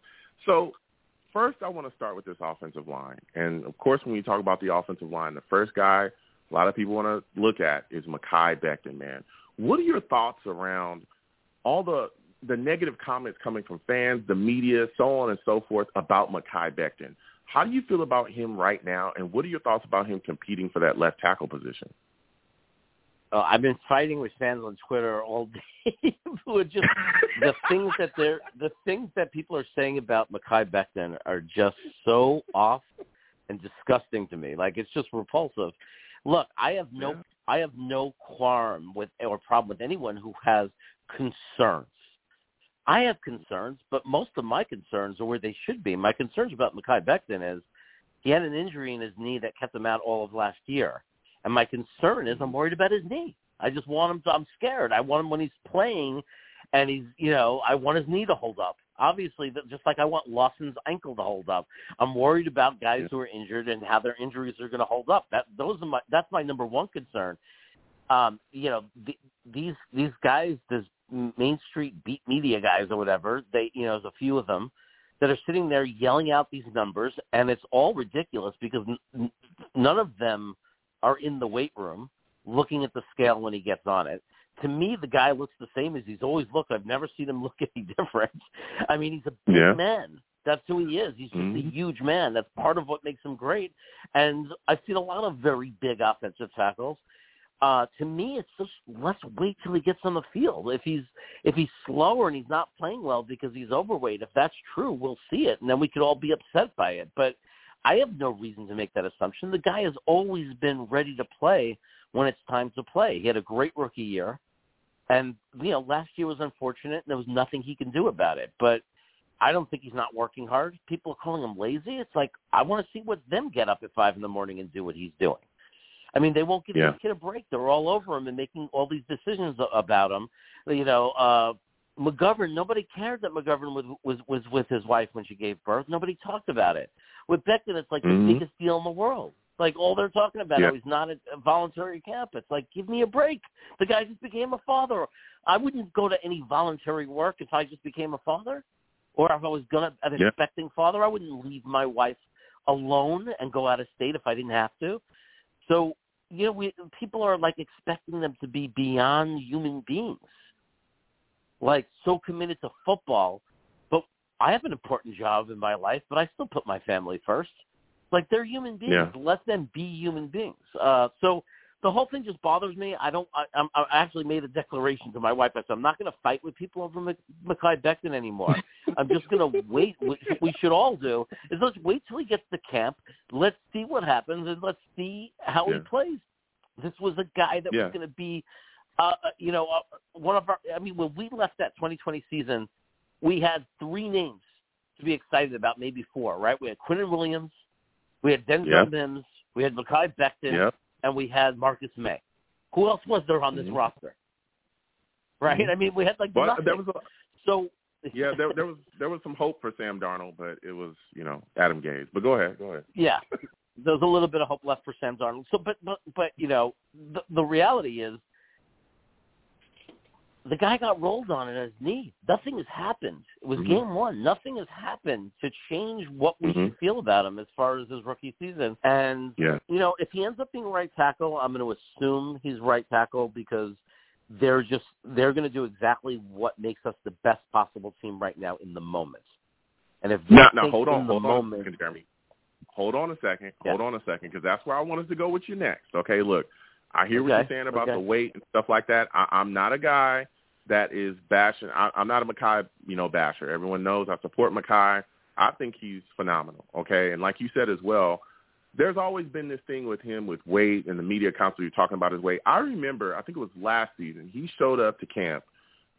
So first, I want to start with this offensive line, and of course, when we talk about the offensive line, the first guy a lot of people want to look at is Mekhi Becton. Man, what are your thoughts around all the the negative comments coming from fans, the media, so on and so forth about Mekhi Becton? How do you feel about him right now, and what are your thoughts about him competing for that left tackle position? Uh, I've been fighting with fans on Twitter all *laughs* day who are just the things that they're the things that people are saying about Mekhi Becton are just so off and disgusting to me. Like it's just repulsive. Look, I have no yeah. I have no qualm with or problem with anyone who has concerns. I have concerns, but most of my concerns are where they should be. My concerns about Mekhi Becton is he had an injury in his knee that kept him out all of last year. And my concern is I'm worried about his knee. I just want him to, I'm scared. I want him when he's playing and he's, you know, I want his knee to hold up. Obviously, just like I want Lawson's ankle to hold up. I'm worried about guys yeah. who are injured and how their injuries are going to hold up. That those are my that's my number one concern. Um, you know, the, these these guys, this Main Street beat media guys or whatever. They, you know, there's a few of them that are sitting there yelling out these numbers, and it's all ridiculous because n- none of them are in the weight room looking at the scale when he gets on it. To me, the guy looks the same as he's always looked. I've never seen him *laughs* look any different. I mean, he's a big Yeah. man. That's who he is. He's just a Mhm. huge man. That's part of what makes him great. And I've seen a lot of very big offensive tackles. Uh, to me, it's just let's wait till he gets on the field. If he's if he's slower and he's not playing well because he's overweight, if that's true, we'll see it, and then we could all be upset by it. But I have no reason to make that assumption. The guy has always been ready to play when it's time to play. He had a great rookie year, and you know last year was unfortunate, and there was nothing he can do about it. But I don't think he's not working hard. People are calling him lazy. It's like I want to see what them get up at five in the morning and do what he's doing. I mean, they won't give Yeah. this kid a break. They're all over him and making all these decisions about him. You know, uh McGovern. Nobody cared that McGovern was was was with his wife when she gave birth. Nobody talked about it. With Becton, it's like Mhm. the biggest deal in the world. Like all they're talking about, Yeah. he's not at a voluntary camp. It's like, give me a break. The guy just became a father. I wouldn't go to any voluntary work if I just became a father, or if I was gonna an Yeah. expecting father. I wouldn't leave my wife alone and go out of state if I didn't have to. So you know, we people are like expecting them to be beyond human beings, like so committed to football. But I have an important job in my life, but I still put my family first. Like they're human beings. Yeah. Let them be human beings. Uh, so the whole thing just bothers me. I don't. I, I'm, I actually made a declaration to my wife. I said I'm not going to fight with people over Mekhi Becton anymore. *laughs* I'm just going to wait. What we should all do is let's wait till he gets to camp. Let's see what happens, and let's see how Yeah. he plays. This was a guy that Yeah. was going to be, uh, uh, you know, uh, one of our. I mean, when we left that 2020 season, we had three names to be excited about, maybe four. Right? We had Quinnen Williams, we had Denzel Yep. Mims, we had Mekhi Becton, Yep. and we had Marcus Maye. Who else was there on this Mhm. roster? Right? Mhm. I mean, we had like But nothing. was a, so *laughs* yeah, there there was there was some hope for Sam Darnold, but it was you know Adam Gase. But go ahead, go ahead. yeah, there's a little bit of hope left for Sam Darnold. So, but but but you know, the the reality is, the guy got rolled on in his knee. Nothing has happened. It was Mhm. game one. Nothing has happened to change what we Mhm. feel about him as far as his rookie season. And Yeah, you know, if he ends up being right tackle, I'm going to assume he's right tackle because they're just they're going to do exactly what makes us the best possible team right now in the moment. And if now now hold on, hold on, a moment, second, Jeremy. Hold on a second, Yeah. hold on a second, because that's where I wanted to go with you next. Okay, look, I hear what you're saying about okay. the weight and stuff like that. I, I'm not a guy that is bashing. I, I'm not a Mekhi, you know, basher. Everyone knows I support Mekhi. I think he's phenomenal. Okay, and like you said as well, there's always been this thing with him with weight and the media constantly talking about his weight. I remember, I think it was last season, he showed up to camp.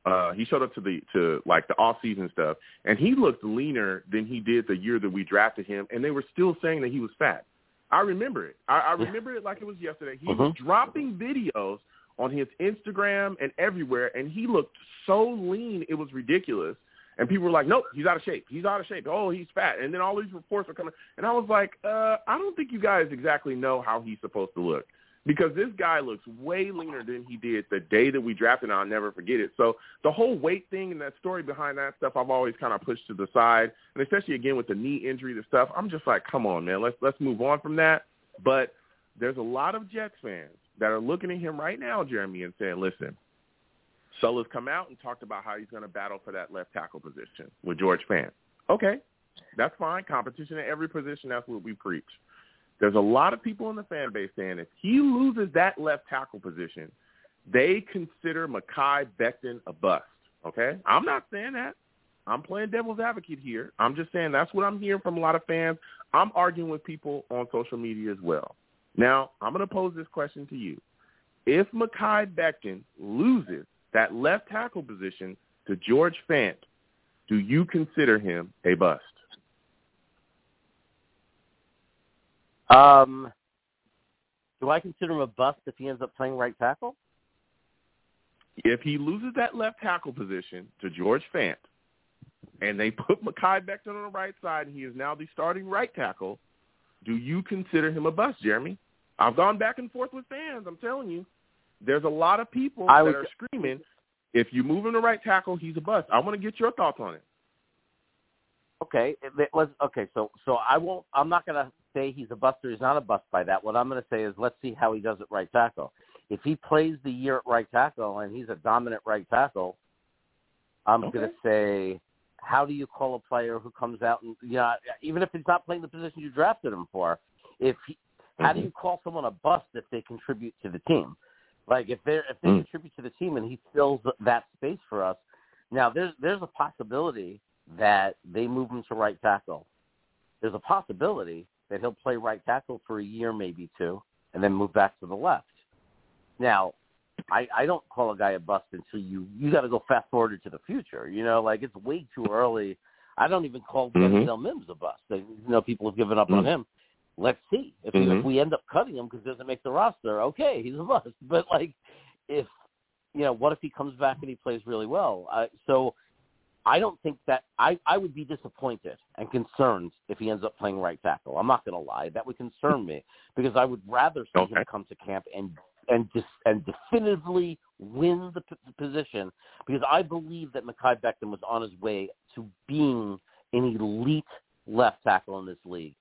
Uh, he showed up to the to like the off season stuff, and he looked leaner than he did the year that we drafted him, and they were still saying that he was fat. I remember it. I, I remember it like it was yesterday. He Mhm. was dropping videos on his Instagram and everywhere, and he looked so lean it was ridiculous. And people were like, "Nope, he's out of shape. He's out of shape. Oh, he's fat." And then all these reports were coming, and I was like, uh, "I don't think you guys exactly know how he's supposed to look." Because this guy looks way leaner than he did the day that we drafted him. I'll never forget it. So the whole weight thing and that story behind that stuff, I've always kind of pushed to the side. And especially again with the knee injury, the stuff, I'm just like, come on, man, let's let's move on from that. But there's a lot of Jets fans that are looking at him right now, Jeremy, and saying, listen, Saleh's come out and talked about how he's going to battle for that left tackle position with George Fant. Okay, that's fine. Competition at every position. That's what we preach. There's a lot of people in the fan base saying if he loses that left tackle position, they consider Mekhi Becton a bust. Okay, I'm not saying that. I'm playing devil's advocate here. I'm just saying that's what I'm hearing from a lot of fans. I'm arguing with people on social media as well. Now, I'm going to pose this question to you. If Mekhi Becton loses that left tackle position to George Fant, do you consider him a bust? um, do I consider him a bust if he ends up playing right tackle? If he loses that left tackle position to George Fant, and they put Mekhi Becton on the right side, and he is now the starting right tackle, do you consider him a bust, Jeremy? I've gone back and forth with fans. I'm telling you, there's a lot of people I that would- are screaming. if you move him to right tackle, he's a bust. I want to get your thoughts on it. Okay, let's. Okay, so so I won't. I'm not going to say he's a bust or he's not a bust by that. What I'm going to say is let's see how he does at right tackle. If he plays the year at right tackle and he's a dominant right tackle, I'm Okay. going to say, how do you call a player who comes out and you know, even if he's not playing the position you drafted him for, if he, how do Mhm. you call someone a bust if they contribute to the team? Like if they if they Mm. contribute to the team and he fills that space for us. Now there's there's a possibility that they move him to right tackle. There's a possibility that he'll play right tackle for a year, maybe two, and then move back to the left. Now, I, I don't call a guy a bust until you you got to go fast forward to the future. You know, like it's way too early. I don't even call Mhm. Denzel Mims a bust. You know, people have given up on Mhm. him. Let's see if Mhm. if we end up cutting him because he doesn't make the roster. Okay, he's a bust. *laughs* But like, if you know, what if he comes back and he plays really well? Uh, so I don't think that I I would be disappointed and concerned if he ends up playing right tackle. I'm not going to lie, that would concern me *laughs* because I would rather see Okay. him come to camp and and dis, and definitively win the, p- the position because I believe that Mekhi Becton was on his way to being an elite left tackle in this league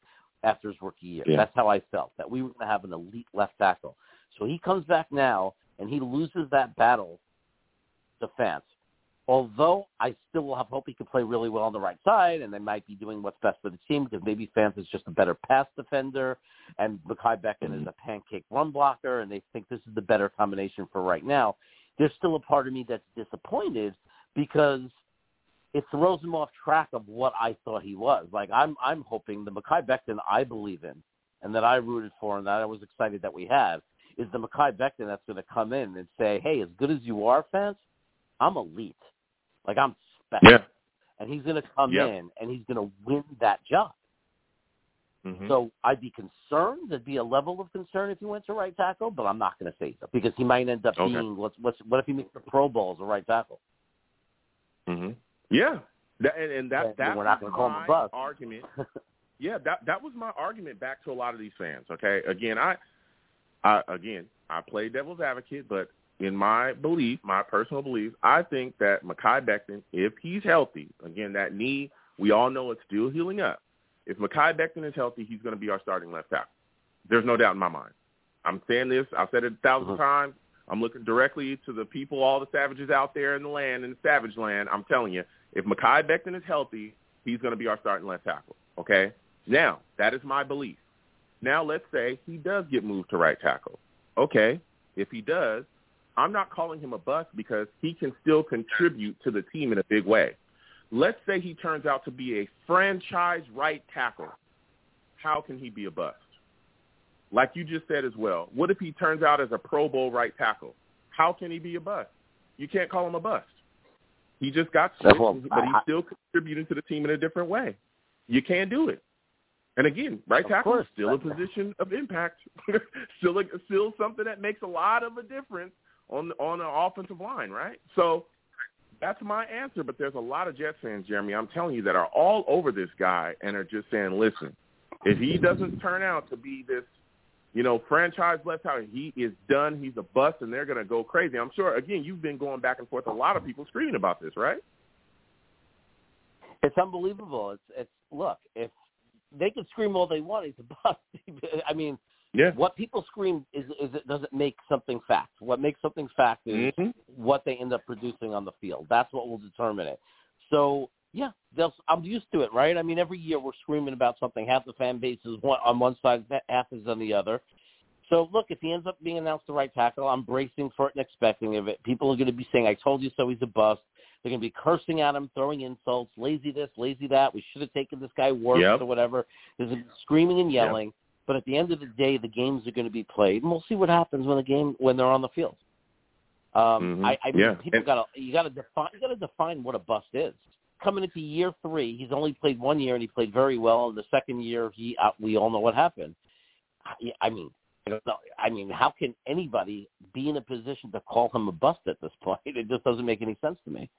after his rookie year. Yeah. That's how I felt that we were going to have an elite left tackle. So he comes back now and he loses that battle to Fant. Although I still have hope he can play really well on the right side, and they might be doing what's best for the team because maybe Fant is just a better pass defender, and Mekhi Becton is mm-hmm. a pancake run blocker, and they think this is the better combination for right now. There's still a part of me that's disappointed because it throws him off track of what I thought he was. Like I'm, I'm hoping the Mekhi Becton I believe in, and that I rooted for, and that I was excited that we had, is the Mekhi Becton that's going to come in and say, "Hey, as good as you are, fans, I'm elite. Like I'm special." Yeah. And he's going to come Yep. in and he's going to win that job. Mhm. So I'd be concerned. There'd be a level of concern if he went to right tackle, but I'm not going to say so because he might end up Okay. being what's what's what if he makes the Pro Bowl as a right tackle? hmm Yeah, that, and, and that Yeah, that we're not was call him a my argument. *laughs* yeah, that that was my argument back to a lot of these fans. Okay, again, I, I again, I play devil's advocate, but in my belief, my personal belief, I think that Mekhi Becton, if he's healthy, again, that knee, we all know it's still healing up. If Mekhi Becton is healthy, he's going to be our starting left tackle. There's no doubt in my mind. I'm saying this. I've said it a 1000 Mhm. times. I'm looking directly to the people, all the savages out there in the land, in the savage land. I'm telling you, if Mekhi Becton is healthy, he's going to be our starting left tackle. Okay? Now, that is my belief. Now, let's say he does get moved to right tackle. Okay, if he does, I'm not calling him a bust because he can still contribute to the team in a big way. Let's say he turns out to be a franchise right tackle. How can he be a bust? Like you just said as well, what if he turns out as a Pro Bowl right tackle? How can he be a bust? You can't call him a bust. He just got switched, Well, but he's still contributing to the team in a different way. You can't do it. And again, right tackle is course. still a position of impact, *laughs* still a, still something that makes a lot of a difference on on the offensive line, right? So that's my answer. But there's a lot of Jets fans, Jeremy. I'm telling you that are all over this guy and are just saying, listen, if he doesn't turn out to be this, you know, franchise left tackle, he is done. He's a bust, and they're going to go crazy. I'm sure. Again, you've been going back and forth. A lot of people screaming about this, right? It's unbelievable. It's it's look if they can scream all they want, he's a bust. *laughs* I mean, Yeah. what people scream is is it doesn't make something fact. What makes something fact is hmm what they end up producing on the field. That's what will determine it. So yeah, they'll, I'm used to it, right? I mean, every year we're screaming about something. Half the fan base is one, on one side, half is on the other. So look, if he ends up being announced the right tackle, I'm bracing for it and expecting of it. People are going to be saying, "I told you so." He's a bust. They're going to be cursing at him, throwing insults, lazy this, lazy that. We should have taken this guy worse Yep. or whatever. There's screaming and yelling. But at the end of the day, the games are going to be played, and we'll see what happens when the game when they're on the field. Um, Mhm. I, I mean, Yeah. people got to you got to define you got to define what a bust is. Coming into year three, he's only played one year and he played very well. And the second year, he uh, we all know what happened. I, I mean, I don't know. I mean, how can anybody be in a position to call him a bust at this *laughs* point? It just doesn't make any sense to me.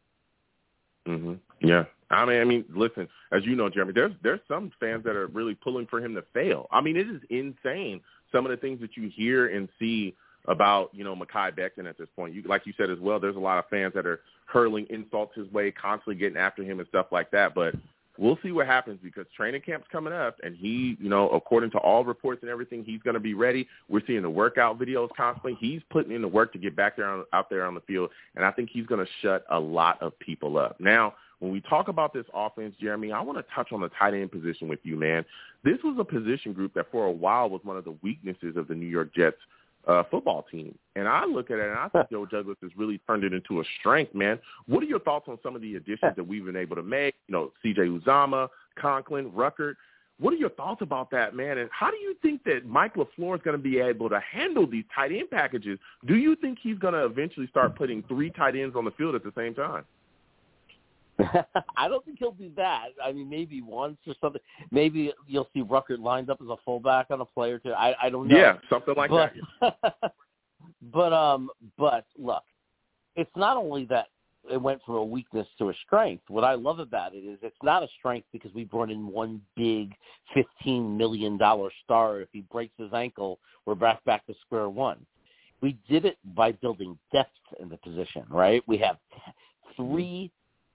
hmm Yeah, I mean, I mean, listen, as you know, Jeremy, there's there's some fans that are really pulling for him to fail. I mean, it is insane some of the things that you hear and see about you know Mekhi Becton at this point. You like you said as well. There's a lot of fans that are hurling insults his way, constantly getting after him and stuff like that. But we'll see what happens because training camp's coming up, and he, you know, according to all reports and everything, he's going to be ready. We're seeing the workout videos constantly. He's putting in the work to get back there on, out there on the field, and I think he's going to shut a lot of people up. Now, when we talk about this offense, Jeremy, I want to touch on the tight end position with you, man. This was a position group that for a while was one of the weaknesses of the New York Jets uh, football team. And I look at it and I think Joe Douglas has really turned it into a strength, man. What are your thoughts on some of the additions that we've been able to make? You know, C.J. Uzomah, Conklin, Ruckert. What are your thoughts about that, man? And how do you think that Mike LaFleur is going to be able to handle these tight end packages? Do you think he's going to eventually start putting three tight ends on the field at the same time? *laughs* I don't think he'll do that. I mean, maybe once or something. Maybe you'll see Ruckert lined up as a fullback on a play or two. I, I don't know. Yeah, something like but, that. *laughs* but um, but look, it's not only that it went from a weakness to a strength. What I love about it is it's not a strength because we brought in one big fifteen million dollar star. If he breaks his ankle, we're back back to square one. We did it by building depth in the position, right? We have three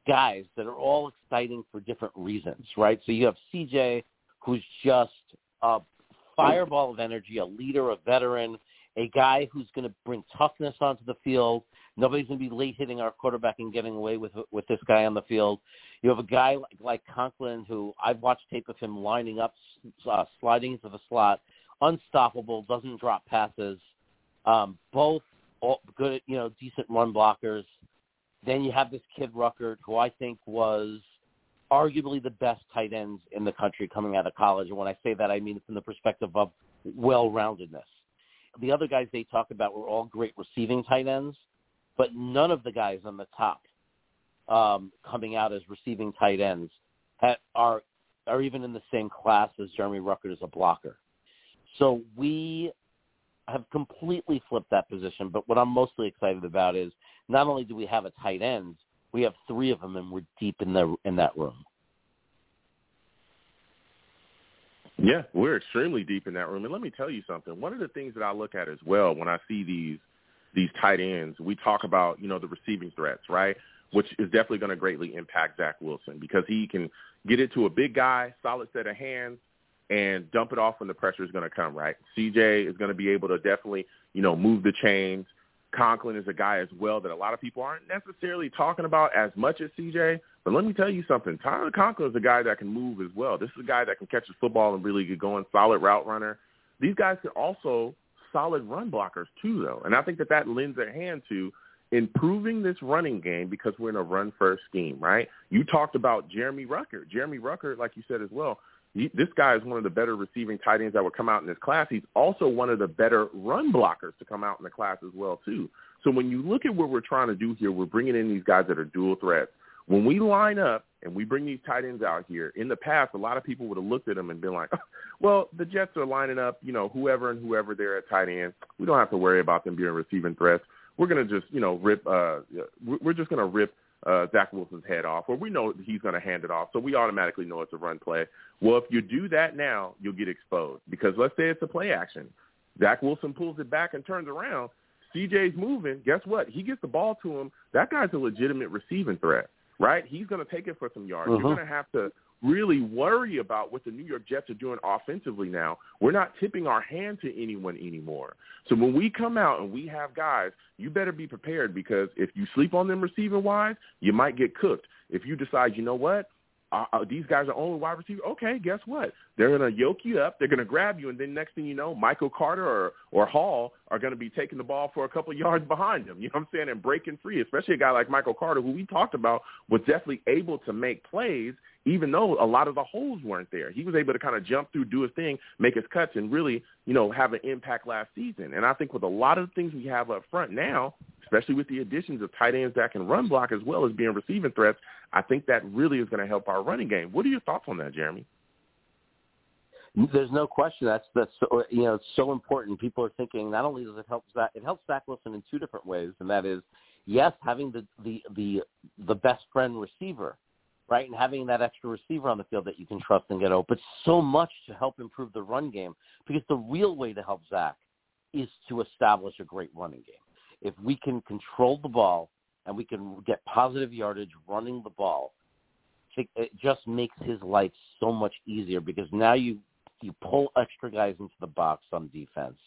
guys that are all exciting for different reasons, right? So you have CJ, who's just a fireball of energy, a leader, a veteran, a guy who's going to bring toughness onto the field. Nobody's going to be late hitting our quarterback and getting away with with this guy on the field. You have a guy like, like Conklin, who I've watched tape of him lining up, uh, sliding into the slot, unstoppable, doesn't drop passes. Um, both all good, you know, decent run blockers. Then you have this kid Ruckert, who I think was arguably the best tight ends in the country coming out of college. And when I say that, I mean from the perspective of well-roundedness. The other guys they talk about were all great receiving tight ends, but none of the guys on the top um, coming out as receiving tight ends have, are are even in the same class as Jeremy Ruckert as a blocker. So we have completely flipped that position. But what I'm mostly excited about is not only do we have a tight end, we have three of them, and we're deep in the in that room. Yeah, we're extremely deep in that room. And let me tell you something. One of the things that I look at as well when I see these these tight ends, we talk about you know the receiving threats, right? Which is definitely going to greatly impact Zach Wilson because he can get it to a big guy, solid set of hands, and dump it off when the pressure is going to come, right? CJ is going to be able to definitely, you know, move the chains. Conklin is a guy as well that a lot of people aren't necessarily talking about as much as CJ. But let me tell you something. Tyler Conklin is a guy that can move as well. This is a guy that can catch the football and really get going, solid route runner. These guys can also solid run blockers too, though. And I think that that lends a hand to improving this running game because we're in a run-first scheme, right? You talked about Jeremy Ruckert. Jeremy Ruckert, like you said as well, this guy is one of the better receiving tight ends that would come out in this class. He's also one of the better run blockers to come out in the class as well too. So when you look at what we're trying to do here, we're bringing in these guys that are dual threats. When we line up and we bring these tight ends out here, in the past, a lot of people would have looked at them and been like, *laughs* well, the Jets are lining up, you know, whoever and whoever they're at tight end. We don't have to worry about them being receiving threats. We're going to just, you know, rip, uh, we're just going to rip uh, Zach Wilson's head off, or we know he's going to hand it off, so we automatically know it's a run play. Well, if you do that now, you'll get exposed because let's say it's a play action. Zach Wilson pulls it back and turns around. CJ's moving. Guess what? He gets the ball to him. That guy's a legitimate receiving threat, right? He's going to take it for some yards. Uh-huh. You're going to have to really worry about what the New York Jets are doing offensively now. We're not tipping our hand to anyone anymore. So when we come out and we have guys, you better be prepared because if you sleep on them receiving wise, you might get cooked. If you decide, you know what, uh, uh, these guys are only wide receiver. Okay, guess what? They're going to yoke you up. They're going to grab you, and then next thing you know, Michael Carter or or Hall are going to be taking the ball for a couple of *laughs* yards behind them. You know what I'm saying? And breaking free, especially a guy like Michael Carter, who we talked about, was definitely able to make plays, even though a lot of the holes weren't there. He was able to kind of jump through, do his thing, make his cuts, and really, you know, have an impact last season. And I think with a lot of the things we have up front now, especially with the additions of tight ends that can run block as well as being receiving threats, I think that really is going to help our running game. What are your thoughts on that, Jeremy? There's no question that's that's so, you know it's so important. People are thinking not only does it help Zach, it helps Zach Wilson in two different ways, and that is yes, having the the the the best friend receiver, right, and having that extra receiver on the field that you can trust and get open, but so much to help improve the run game because the real way to help Zach is to establish a great running game. If we can control the ball and we can get positive yardage running the ball, it just makes his life so much easier because now you you pull extra guys into the box on defense.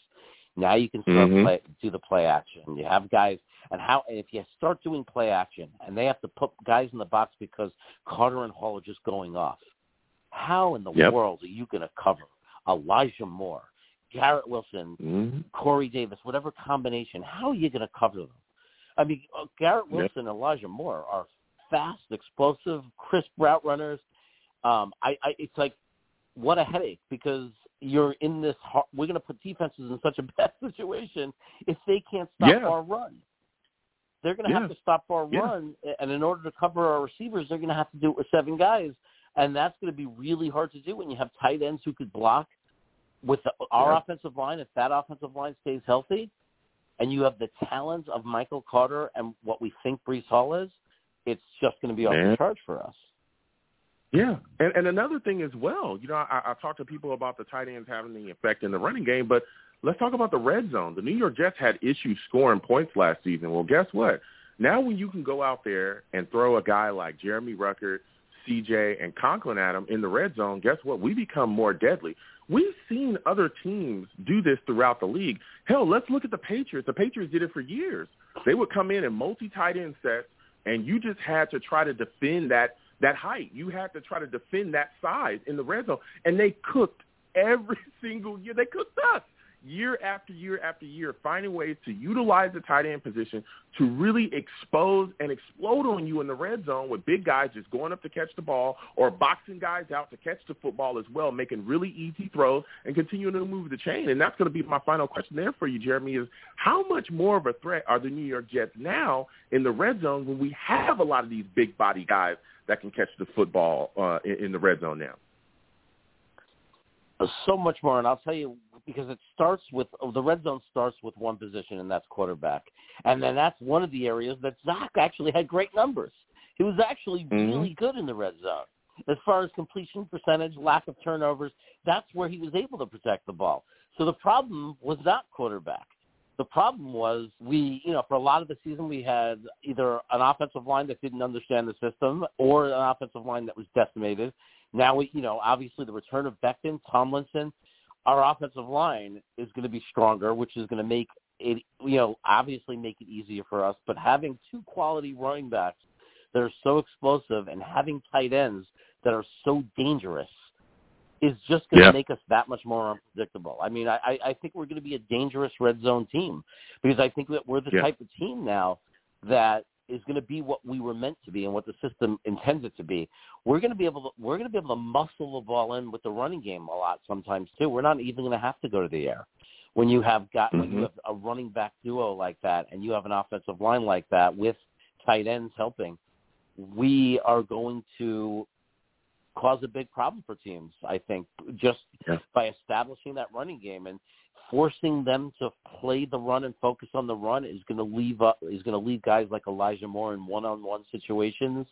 Now you can start Mhm. play, do the play action. You have guys, and how and if you start doing play action, and they have to put guys in the box because Carter and Hall are just going off. How in the Yep. world are you going to cover Elijah Moore, Garrett Wilson, Mhm. Corey Davis, whatever combination? How are you going to cover them? I mean, uh, Garrett Yep. Wilson and Elijah Moore are fast, explosive, crisp route runners. Um, I, I, it's like what a headache because you're in this. Hard, we're going to put defenses in such a *laughs* bad situation if they can't stop Yeah. our run. They're going to Yeah. have to stop our Yeah. run, and in order to cover our receivers, they're going to have to do it with seven guys, and that's going to be really hard to do when you have tight ends who could block. With the, our offensive line, if that offensive line stays healthy, and you have the talents of Michael Carter and what we think Breece Hall is, it's just going to be off Man. the charge for us. Yeah, and and another thing as well, you know, I, I talk to people about the tight ends having the effect in the running game, but let's talk about the red zone. The New York Jets had issues scoring points last season. Well, guess what? Now when you can go out there and throw a guy like Jeremy Ruckert, CJ, and Conklin at him in the red zone, guess what? We become more deadly. We've seen other teams do this throughout the league. Hell, let's look at the Patriots. The Patriots did it for years. They would come in and multi-tight end sets, and you just had to try to defend that that height. You had to try to defend that size in the red zone, and they cooked every *laughs* single year. They cooked us year after year after year, finding ways to utilize the tight end position to really expose and explode on you in the red zone with big guys just going up to catch the ball or boxing guys out to catch the football as well, making really easy throws and continuing to move the chain. And that's going to be my final question there for you, Jeremy, is how much more of a threat are the New York Jets now in the red zone when we have a lot of these big body guys that can catch the football uh, in, in the red zone now? So much more, and I'll tell you because it starts with the red zone starts with one position, and that's quarterback, and then that's one of the areas that Zach actually had great numbers. He was actually Mhm. really good in the red zone as far as completion percentage, lack of turnovers. That's where he was able to protect the ball. So the problem was not quarterback. The problem was we, you know, for a lot of the season we had either an offensive line that didn't understand the system or an offensive line that was decimated. Now we, you know, obviously the return of Becton, Tomlinson, our offensive line is going to be stronger, which is going to make it, you know, obviously make it easier for us. But having two quality running backs that are so explosive and having tight ends that are so dangerous is just going to Yeah. make us that much more unpredictable. I mean, I, I I think we're going to be a dangerous red zone team because I think that we're the Yeah. type of team now that is going to be what we were meant to be and what the system intends it to be. We're going to be able to we're going to be able to muscle the ball in with the running game a lot sometimes too. We're not even going to have to go to the air when you have got when you Mhm. have a running back duo like that and you have an offensive line like that with tight ends helping. We are going to cause a big problem for teams. I think just Yeah. by establishing that running game and forcing them to play the run and focus on the run is going to leave up is going to leave guys like Elijah Moore in one-on-one situations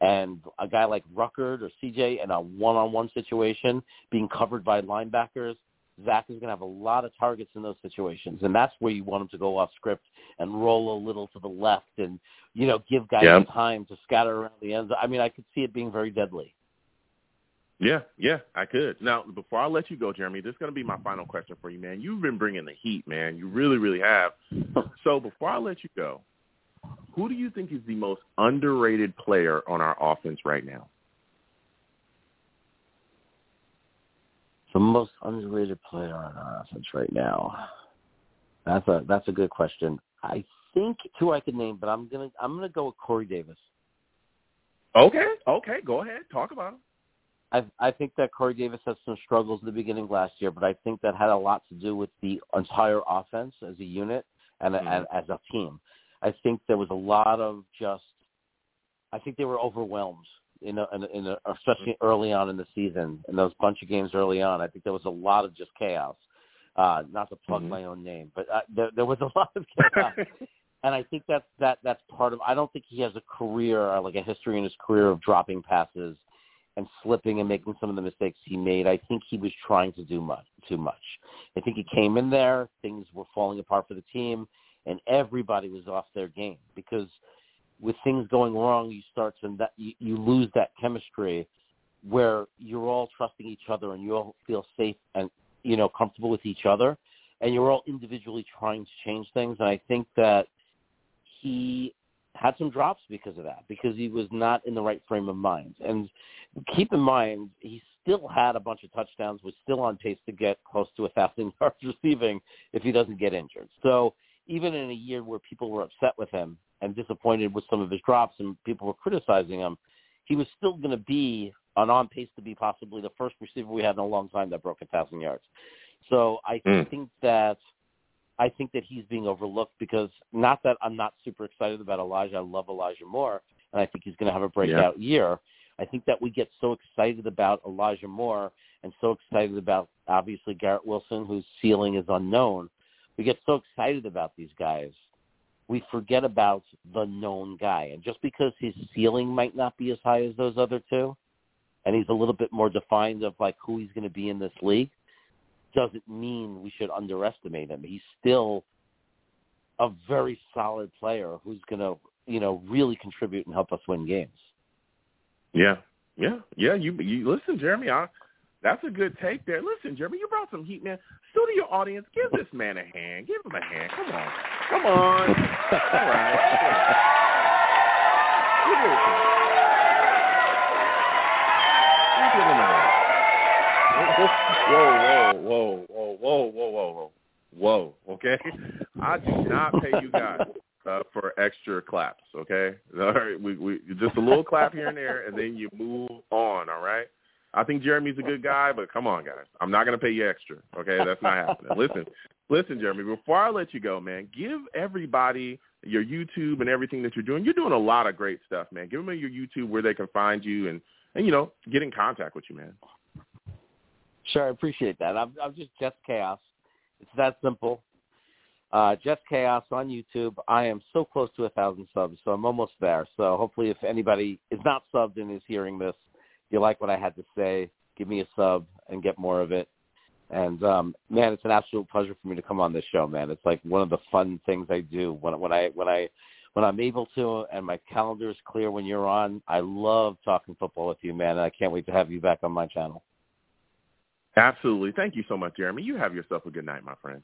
and a guy like Ruckert or CJ in a one-on-one situation being covered by linebackers. Zach is going to have a lot of targets in those situations, and that's where you want him to go off script and roll a little to the left and you know give guys Yeah. time to scatter around the end. zone. I mean, I could see it being very deadly. Yeah, yeah, I could. Now, before I let you go, Jeremy, this is going to be my final question for you, man. You've been bringing the heat, man. You really, really have. *laughs* So before I let you go, who do you think is the most underrated player on our offense right now? The most underrated player on our offense right now. That's a that's a good question. I think two I could name, but I'm gonna I'm gonna go with Corey Davis. Okay, okay, go ahead. Talk about him. I I think that Corey Davis had some struggles in the beginning last year, but I think that had a lot to do with the entire offense as a unit and, Mhm. and as a team. I think there was a lot of just. I think they were overwhelmed in a, in, a, in a, especially early on in the season in those bunch of games early on. I think there was a lot of just chaos. Uh, not to plug Mhm. my own name, but uh, there, there was a *laughs* lot of chaos *laughs* and I think that's that that's part of. I don't think he has a career like a history in his career of dropping passes and slipping and making some of the mistakes he made. I think he was trying to do much too much. I think he came in there, things were falling apart for the team, and everybody was off their game because with things going wrong, you start to that you, you lose that chemistry where you're all trusting each other and you all feel safe and you know comfortable with each other, and you're all individually trying to change things. And I think that he had some drops because of that, because he was not in the right frame of mind. And keep in mind, he still had a bunch of touchdowns, was still on pace to get close to a thousand *laughs* yards receiving if he doesn't get injured. So even in a year where people were upset with him and disappointed with some of his drops and people were criticizing him, he was still going to be on on pace to be possibly the first receiver we had in a long time that broke a thousand yards. So I mm. think that I think that he's being overlooked because not that I'm not super excited about Elijah. I love Elijah Moore, and I think he's going to have a breakout yeah. year. I think that we get so excited about Elijah Moore and so excited about obviously Garrett Wilson, whose ceiling is unknown. We get so excited about these guys, we forget about the known guy. And just because his ceiling might not be as high as those other two, and he's a little bit more defined of like who he's going to be in this league, doesn't mean we should underestimate him. He's still a very solid player who's going to, you know, really contribute and help us win games. Yeah, yeah, yeah. You, you listen, Jeremy. I, that's a good take there. Listen, Jeremy, you brought some heat, man. Studio audience, give this man a hand. Give him a hand. Come on, come on. All right. Give him a hand whoa, whoa, whoa, whoa, whoa, whoa, whoa, whoa. Okay, I do not pay you guys uh, for extra claps. Okay, all right, we we just a little clap here and there, and then you move on. All right. I think Jeremy's a good guy, but come on, guys, I'm not going to pay you extra. Okay, that's not happening. Listen, listen, Jeremy. Before I let you go, man, give everybody your YouTube and everything that you're doing. You're doing a lot of great stuff, man. Give them your YouTube where they can find you and and you know get in contact with you, man. Sure, I appreciate that. I'm, I'm just Jets Chaos. It's that simple. Uh, Jets Chaos on YouTube. I am so close to a thousand subs, so I'm almost there. So hopefully, if anybody is not subbed and is hearing this, you like what I had to say, give me a sub and get more of it. And um, man, it's an absolute pleasure for me to come on this show, man. It's like one of the fun things I do when when I when I when I'm able to and my calendar is clear when you're on. I love talking football with you, man. And I can't wait to have you back on my channel. Absolutely. Thank you so much, Jeremy. You have yourself a good night, my friend.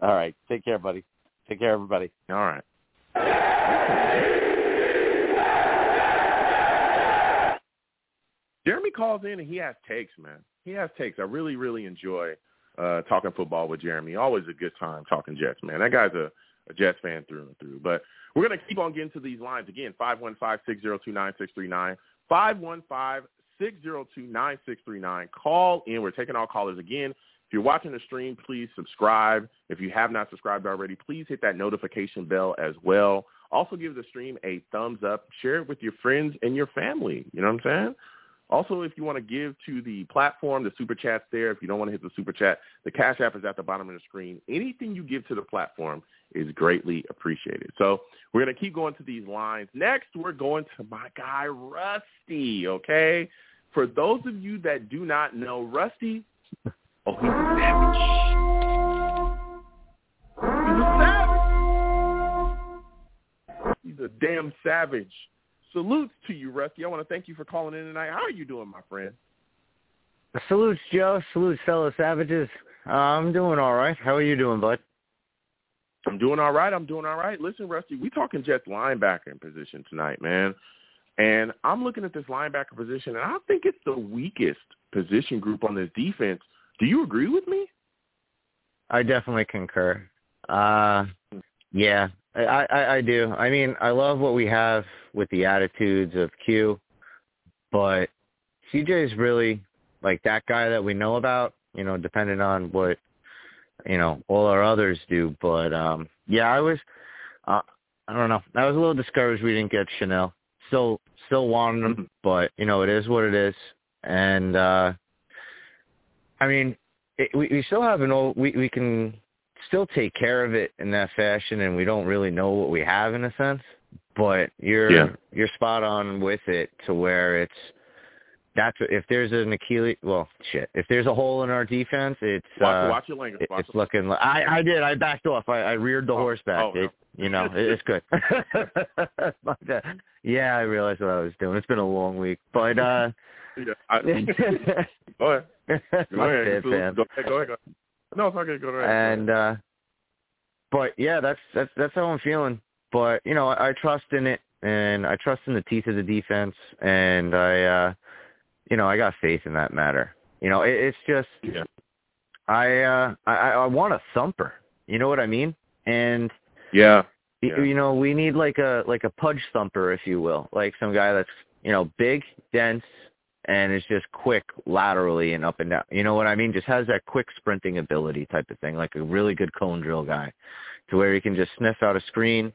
All right. Take care, buddy. Take care, everybody. All right. Jeremy calls in and he has takes, man. He has takes. I really, really enjoy uh, talking football with Jeremy. Always a good time talking Jets, man. That guy's a, a Jets fan through and through. But we're going to keep on getting to these lines. Again, 515-602-9639, 515 602-9639. Call in. We're taking all callers again. If you're watching the stream, please subscribe. If you have not subscribed already, please hit that notification bell as well. Also give the stream a thumbs up. Share it with your friends and your family. You know what I'm saying? Also, if you want to give to the platform, the super chat's there. If you don't want to hit the super chat, the Cash App is at the bottom of the screen. Anything you give to the platform is greatly appreciated. So we're going to keep going to these lines. Next, we're going to my guy, Rusty, okay? For those of you that do not know, Rusty, oh, he's a savage. He's a savage. He's a damn savage. Salutes to you, Rusty. I want to thank you for calling in tonight. How are you doing, my friend? Salutes, Joe. Salutes, fellow savages. Uh, I'm doing all right. How are you doing, bud? I'm doing all right. I'm doing all right. Listen, Rusty, we talking Jets linebacker in position tonight, man. And I'm looking at this linebacker position, and I think it's the weakest position group on this defense. Do you agree with me? I definitely concur. Uh, yeah, I, I, I do. I mean, I love what we have with the attitudes of Q, but CJ is really like that guy that we know about, you know, depending on what, you know, all our others do. But, um, yeah, I was, uh, I don't know. I was a little discouraged we didn't get Chenal still still wanted him, mm-hmm. but you know it is what it is. And uh I mean, it, we we still have an old. We we can still take care of it in that fashion, and we don't really know what we have in a sense. But you're yeah. you're spot on with it to where it's that's if there's an Achilles. Well, shit. If there's a hole in our defense, it's watch, uh, watch your language. Watch it's looking. I I did. I backed off. I, I reared the Oh, horse back. oh, no. it, you know, it's good. *laughs* My bad. yeah, I realized what I was doing. It's been a long week, but uh, *laughs* Yeah, I, go ahead. *laughs* Go my ahead. bad, Go ahead. Go ahead. Go ahead. No, it's okay. Go ahead. And uh, but yeah, that's that's that's how I'm feeling. But you know, I, I trust in it, and I trust in the teeth of the defense, and I, uh, you know, I got faith in that matter. You know, it, it's just yeah. I uh I I want a thumper. You know what I mean? And Yeah. Yeah. you know, we need like a like a pudge thumper, if you will, like some guy that's you know big, dense, and is just quick laterally and up and down. You know what I mean? Just has that quick sprinting ability type of thing, like a really good cone drill guy, to where he can just sniff out a screen,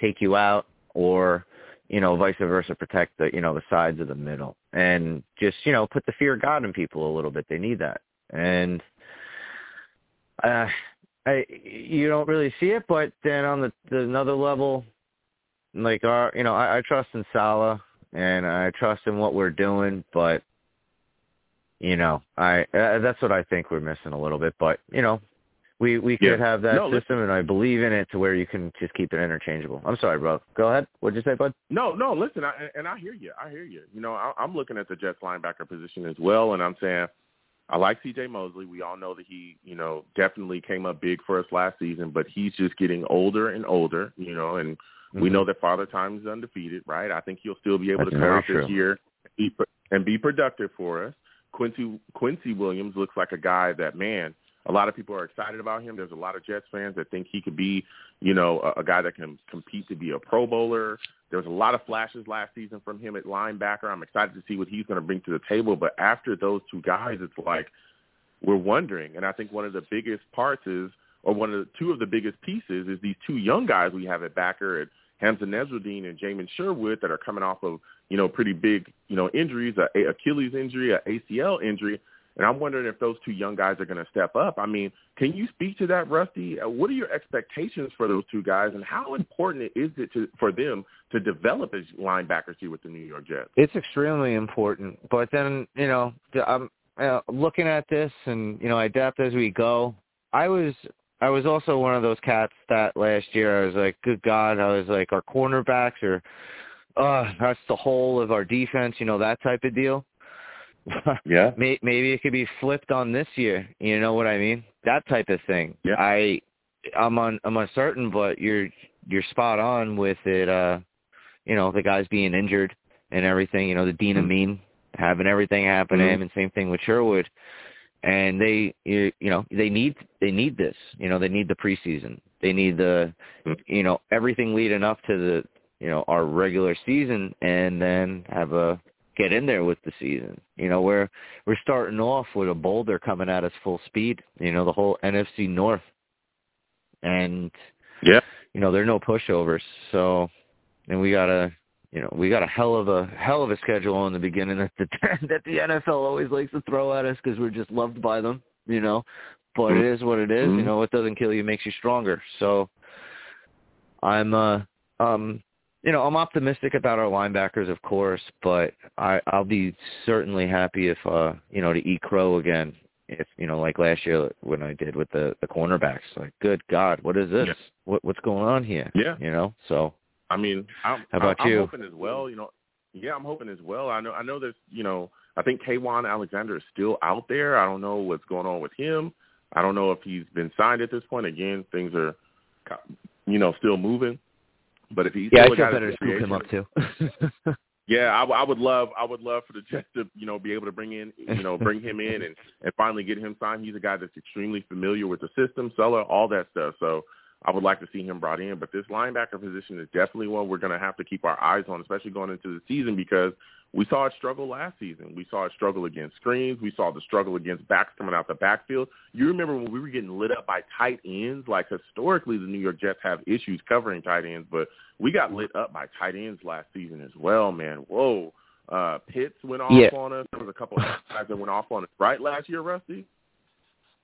take you out, or you know, vice versa, protect the you know the sides of the middle, and just you know put the fear of God in people a little bit. They need that, and uh, I you don't really see it, but then on the, the another level, like our you know I, I trust in Saleh and I trust in what we're doing, but you know I uh, that's what I think we're missing a little bit, but you know. We we Yeah. could have that No, listen- system, and I believe in it to where you can just keep it interchangeable. I'm sorry, bro. Go ahead. What'd you say, bud? No, no. Listen, I, and I hear you. I hear you. You know, I, I'm looking at the Jets linebacker position as well, and I'm saying I like C.J. Mosley. We all know that he, you know, definitely came up big for us last season, but he's just getting older and older. You know, and we mm-hmm. know that Father Time is undefeated, right? I think he'll still be able That's to come out this year and be, and be productive for us. Quincy Quincy Williams looks like a guy that man. A lot of people are excited about him. There's a lot of Jets fans that think he could be, you know, a, a guy that can compete to be a Pro Bowler. There was a lot of flashes last season from him at linebacker. I'm excited to see what he's going to bring to the table. But after those two guys, it's like we're wondering. And I think one of the biggest parts is, or one of the two of the biggest pieces is these two young guys we have at backer at Hamsah Nasirildeen and Jamien Sherwood that are coming off of, you know, pretty big, you know, injuries, a Achilles injury, a ACL injury. And I'm wondering if those two young guys are going to step up. I mean, can you speak to that, Rusty? Uh, What are your expectations for those two guys, and how important is it to, for them to develop as linebackers here with the New York Jets? it's extremely important. But then, you know, I'm uh, looking at this, and you know, I adapt as we go. I was, I was also one of those cats that last year I was like, good God, I was like, our cornerbacks are, uh, that's the whole of our defense, you know, that type of deal. *laughs* Yeah. May- maybe it could be flipped on this year. You know what I mean? That type of thing. Yeah. I, I'm on, I'm uncertain, but you're, you're spot on with it. Uh, you know, the guys being injured and everything. You know, the Dean Mhm. Amin having everything happen to Mhm. him, and same thing with Sherwood. And they, you, you know, they need, they need this. You know, they need the preseason. They need the, Mhm. you know, everything leading up to the, you know, our regular season, and then have a get in there with the season. You know, we're we're starting off with a boulder coming at us full speed. You know, the whole NFC North, and Yeah. you know, there are no pushovers. So, and we got a, you know, we got a hell of a hell of a schedule in the beginning that the *laughs* that the NFL always likes to throw at us because we're just loved by them. You know, but it is what it is. You Mhm. know, what doesn't kill you makes you stronger. So, I'm uh um you know, I'm optimistic about our linebackers, of course, but I, I'll be certainly happy if, uh, you know, to eat crow again. If you know, like last year when I did with the the cornerbacks, like, good God, what is this? Yeah. What what's going on here? Yeah. you know. So I mean, I'm, How about I'm, you? I'm hoping as well. You know, yeah, I'm hoping as well. I know, I know there's, you know, I think Kwon Alexander is still out there. I don't know what's going on with him. I don't know if he's been signed at this point. Again, things are, you know, still moving. But if he's yeah, I still a feel better to scoop him up too. *laughs* Yeah, I, I would love, I would love for the Jets to, you know, be able to bring in, you know, bring him in and and finally get him signed. He's a guy that's extremely familiar with the system, Saleh, all that stuff. So I would like to see him brought in. But this linebacker position is definitely one we're going to have to keep our eyes on, especially going into the season because we saw it struggle last season. We saw it struggle against screens. We saw the struggle against backs coming out the backfield. You remember when we were getting lit up by tight ends? Like historically, the New York Jets have issues covering tight ends, but we got lit up by tight ends last season as well, man. Whoa. Uh, Pitts went off Yeah. on us. There was a couple of *laughs* guys that went off on us right last year, Rusty.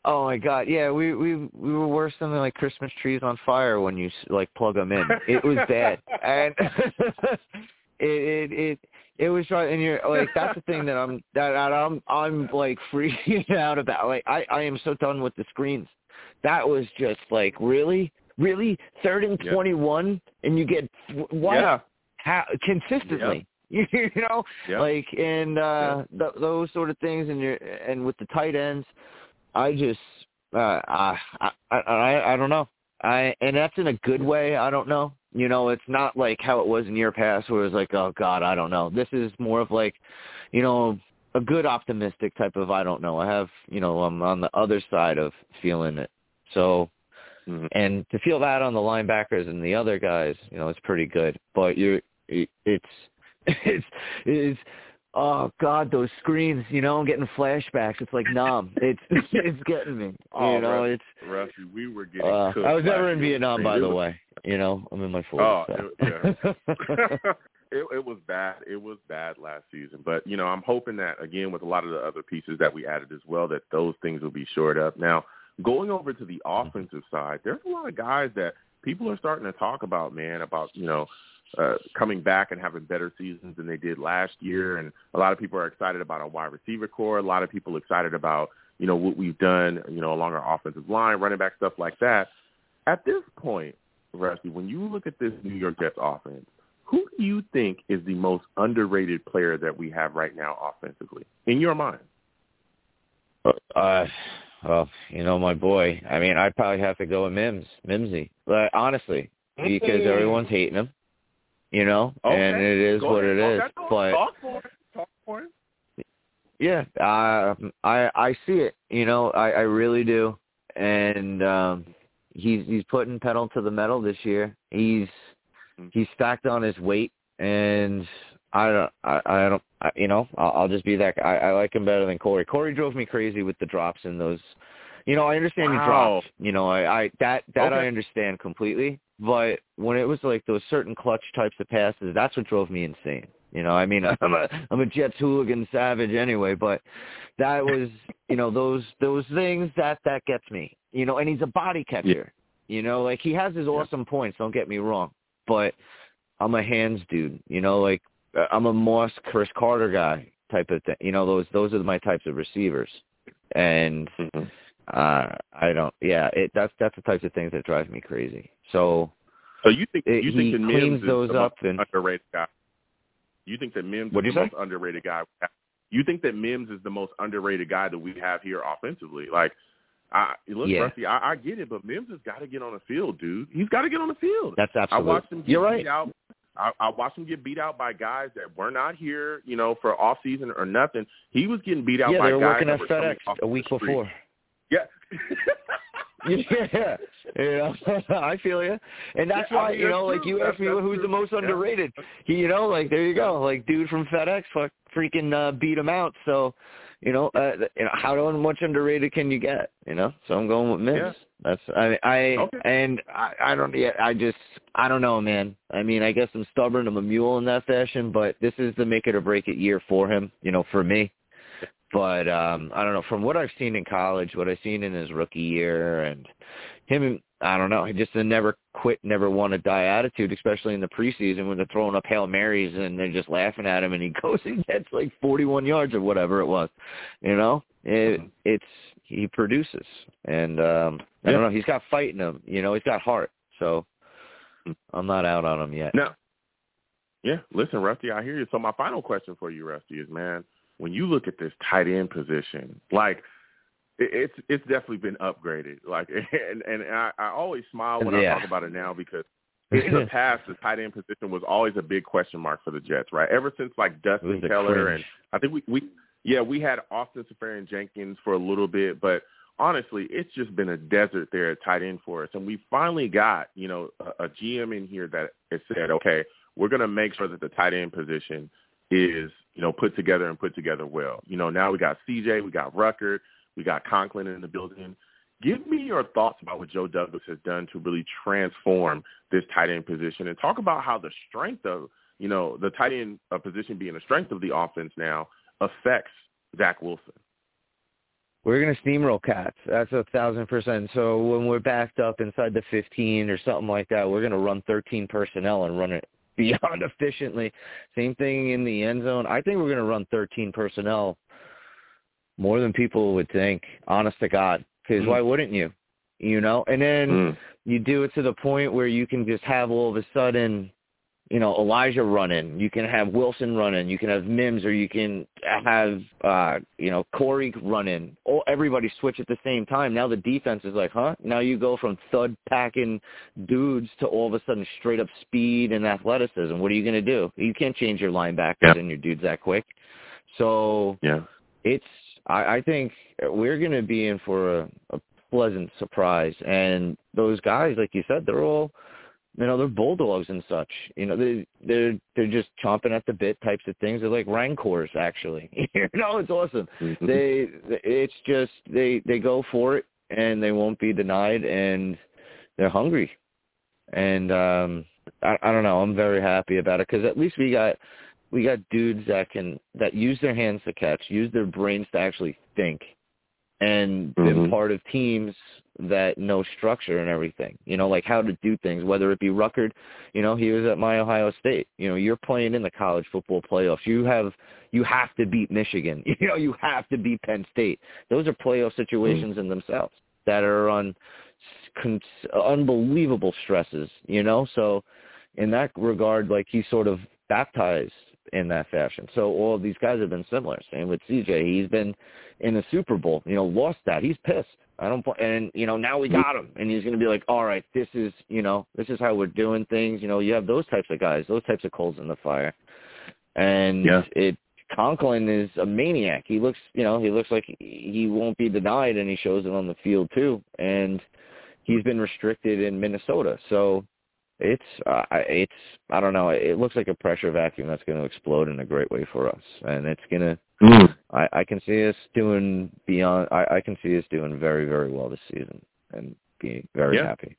oh my God, yeah, we we we were worse than like Christmas trees on fire when you like plug them in. It was bad, *laughs* and *laughs* it it it It was right, and you're like that's the thing that I'm that, that I'm I'm like *laughs* freaking out about. Like I I am so done with the screens. That was just like really, really third and twenty one, and you get what Yeah. how, consistently. *laughs* You know, like and uh th- those sort of things, and you're and with the tight ends, I just uh I I I, I don't know. I and that's in a good way. I don't know. You know, it's not like how it was in year past where it was like, oh God, I don't know. This is more of like, you know, a good optimistic type of I don't know. I have, you know, I'm on the other side of feeling it. So, Mhm. and to feel that on the linebackers and the other guys, you know, it's pretty good. But you're, it, it's, *laughs* it's, it's. Oh God, those screens! You know, I'm getting flashbacks. It's like numb. It's *laughs* it's getting me. Oh, you know, Rusty, it's Rusty, we were getting uh. I was never in. Vietnam, by the was- way. You know, I'm in my Oh, forties. it- so. *laughs* *laughs* it, it was bad. It was bad last season. But you know, I'm hoping that again with a lot of the other pieces that we added as well, that those things will be shored up. Now, going over to the offensive side, there's a lot of guys that people are starting to talk about, man, about you know. Uh, coming back and having better seasons than they did last year, and a lot of people are excited about our wide receiver core. A lot of people excited about you know what we've done, you know, along our offensive line, running back stuff like that. At this point, Rusty, when you look at this New York Jets offense, who do you think is the most underrated player that we have right now offensively, in your mind? Uh, well, you know, my boy. I mean, I'd probably have to go with Mims, Mimsy. But honestly, because Mm. everyone's hating him, you know, Okay. and it is Go what ahead. it is. Okay, go- But talk for it. Talk for it. yeah, uh, I I see it. You know, I I really do. And um he's he's putting pedal to the metal this year. He's Mm. he's stacked on his weight, and I don't I I don't I, you know I'll, I'll just be that. I, I like him better than Corey. Corey drove me crazy with the drops in those. You know, I understand he Wow. dropped. You know, I, I that that I understand completely. But when it was like those certain clutch types of passes, that's what drove me insane. You know, I mean, *laughs* I'm a I'm a Jets hooligan savage anyway, but that was you know those those things that that gets me. You know, and he's a body catcher. You know, like he has his awesome points. Don't get me wrong, but I'm a hands dude. You know, like uh, I'm a Moss Cris Carter guy type of thing. You know, those those are my types of receivers, and uh I don't. Yeah, it that's that's the types of things that drive me crazy. So So you think It- you think that Mims is those the up most and- underrated guy? You think that Mims is the say? most underrated guy? You think that Mims is the most underrated guy that we have here offensively? Like, I look, Yeah. Rusty, I, I get it, but Mims has got to get on the field, dude. He's got to get on the field. that's absolutely. I watched him get You're beat right. out. I, I watched him get beat out by guys that were not here, you know, for off season or nothing. He was getting beat out Yeah, by they were guys working at FedEx a week before. *laughs* Yeah. yeah, yeah, *laughs* I feel you, and that's Yeah, I why mean, you know, like you asked me who's the true. most Yeah. underrated. He, you know, like there you go, like dude from FedEx, fuck, freaking uh, beat him out. So, you know, uh, you know, how much underrated can you get? You know, so I'm going with Mims. Yeah. That's I, I Okay. and I, I don't, yeah, I just, I don't know, man. I mean, I guess I'm stubborn. I'm a mule in that fashion, but this is the make it or break it year for him. You know, for me. But um I don't know. From what I've seen in college, what I've seen in his rookie year, and him, I don't know. He just a never quit, never want to die attitude, especially in the preseason when they're throwing up hail marys and they're just laughing at him, and he *laughs* goes and gets like 41 yards or whatever it was. You know, it Mhm. it's he produces, and um I Yeah. don't know. He's got fight in him. You know, he's got heart. So I'm not out on him yet. No. yeah, listen, Rusty, I hear you. So my final question for you, Rusty, is man, when you look at this tight end position, like it- it's it's definitely been upgraded. Like, *laughs* and and I, I always smile when I talk about it now because in the *laughs* past the tight end position was always a big question mark for the Jets, right? Ever since like Dustin Keller and I think we we yeah we had Austin Seferian-Jenkins for a little bit, but honestly, it's just been a desert there at tight end for us, and we finally got you know a, a GM in here that has said, okay, we're going to make sure that the tight end position is you know put together and put together well. You know now we got CJ, we got Ruckert, we got Conklin in the building. Give me your thoughts about what Joe Douglas has done to really transform this tight end position, and talk about how the strength of you know the tight end uh, position being the strength of the offense now affects Zach Wilson. We're gonna steamroll cats. That's a thousand percent. So when we're backed up inside the fifteen or something like that, we're gonna run thirteen personnel and run it *laughs* beyond efficiently. Same thing in the end zone. I think we're going to run 13 personnel more than people would think. Honest to God, because mm. why wouldn't you? You know, and then mm. you do it to the point where you can just have all of a sudden you know, Elijah running. You can have Wilson running. You can have Mims, or you can have, uh, you know, Corey running. Oh, everybody switch at the same time. Now the defense is like, huh? Now you go from thud packing dudes to all of a sudden straight up speed and athleticism. What are you going to do? You can't change your linebackers yeah. and your dudes that quick. So yeah, it's. I, I think we're going to be in for a, a pleasant surprise. And those guys, like you said, they're all you know they're bulldogs and such. You know they they're they're just chomping at the bit types of things. They're like rancors actually. *laughs* You know it's awesome. Mm-hmm. they it's just they they go for it and they won't be denied and they're hungry. And um i i don't know. I'm very happy about it because at least we got we got dudes that can that use their hands to catch use their brains to actually think and mm-hmm. been part of teams that know structure and everything. You know, like how to do things. Whether it be Ruckert, you know, he was at my Ohio State. You know, you're playing in the college football playoffs. You have you have to beat Michigan. *laughs* You know, you have to beat Penn State. Those are playoff situations mm-hmm. in themselves that are on con- unbelievable stresses. You know, so in that regard, like he sort of baptized in that fashion. So all of these guys have been similar. Same with CJ. He's been in the Super Bowl, you know, lost that. He's pissed. I don't and you know, now we mm-hmm. got him and he's going to be like, "All right, this is, you know, this is how we're doing things." You know, you have those types of guys, those types of coals in the fire. And yeah. it Conklin is a maniac. He looks, you know, he looks like he won't be denied and he shows it on the field too. And he's been restricted in Minnesota. So it's uh, it's I don't know. It looks like a pressure vacuum that's going to explode in a great way for us, and it's going to. Mm. I, I can see us doing beyond. I, I can see us doing very very well this season, and being very yeah. happy.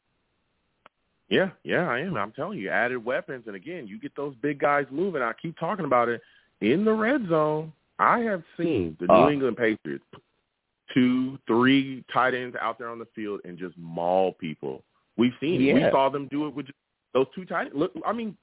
Yeah, yeah, I am. I'm telling you, added weapons, and again, you get those big guys moving. I keep talking about it in the red zone. I have seen the New uh, England Patriots two, three tight ends out there on the field and just maul people. We've seen yeah. We saw them do it with those two tight look. I mean,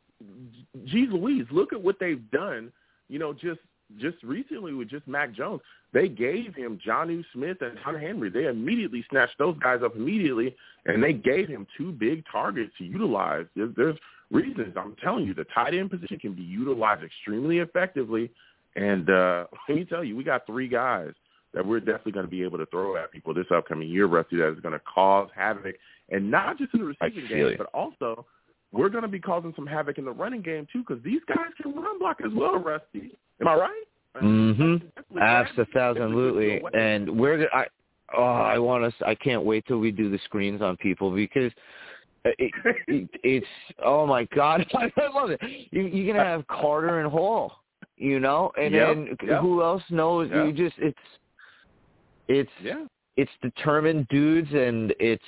geez Louise, look at what they've done. You know, just just recently with just Mac Jones, they gave him Jonnu Smith and Hunter Henry. They immediately snatched those guys up immediately, and they gave him two big targets to utilize. There's, there's reasons. I'm telling you, the tight end position can be utilized extremely effectively. And uh, let me tell you, we got three guys that we're definitely going to be able to throw at people this upcoming year, Rusty, that is going to cause havoc, and not just in the receiving game, but also we're going to be causing some havoc in the running game too, because these guys can run block as well, Rusty. Am I right? Mm-hmm. Absolutely. And we're I oh I want to I can't wait till we do the screens on people because it, it, it's oh my god *laughs* I love it. You, you're gonna have Carter and Hall, you know, and yep, then yep. who else knows? Yep. You just it's it's yeah. it's determined dudes, and it's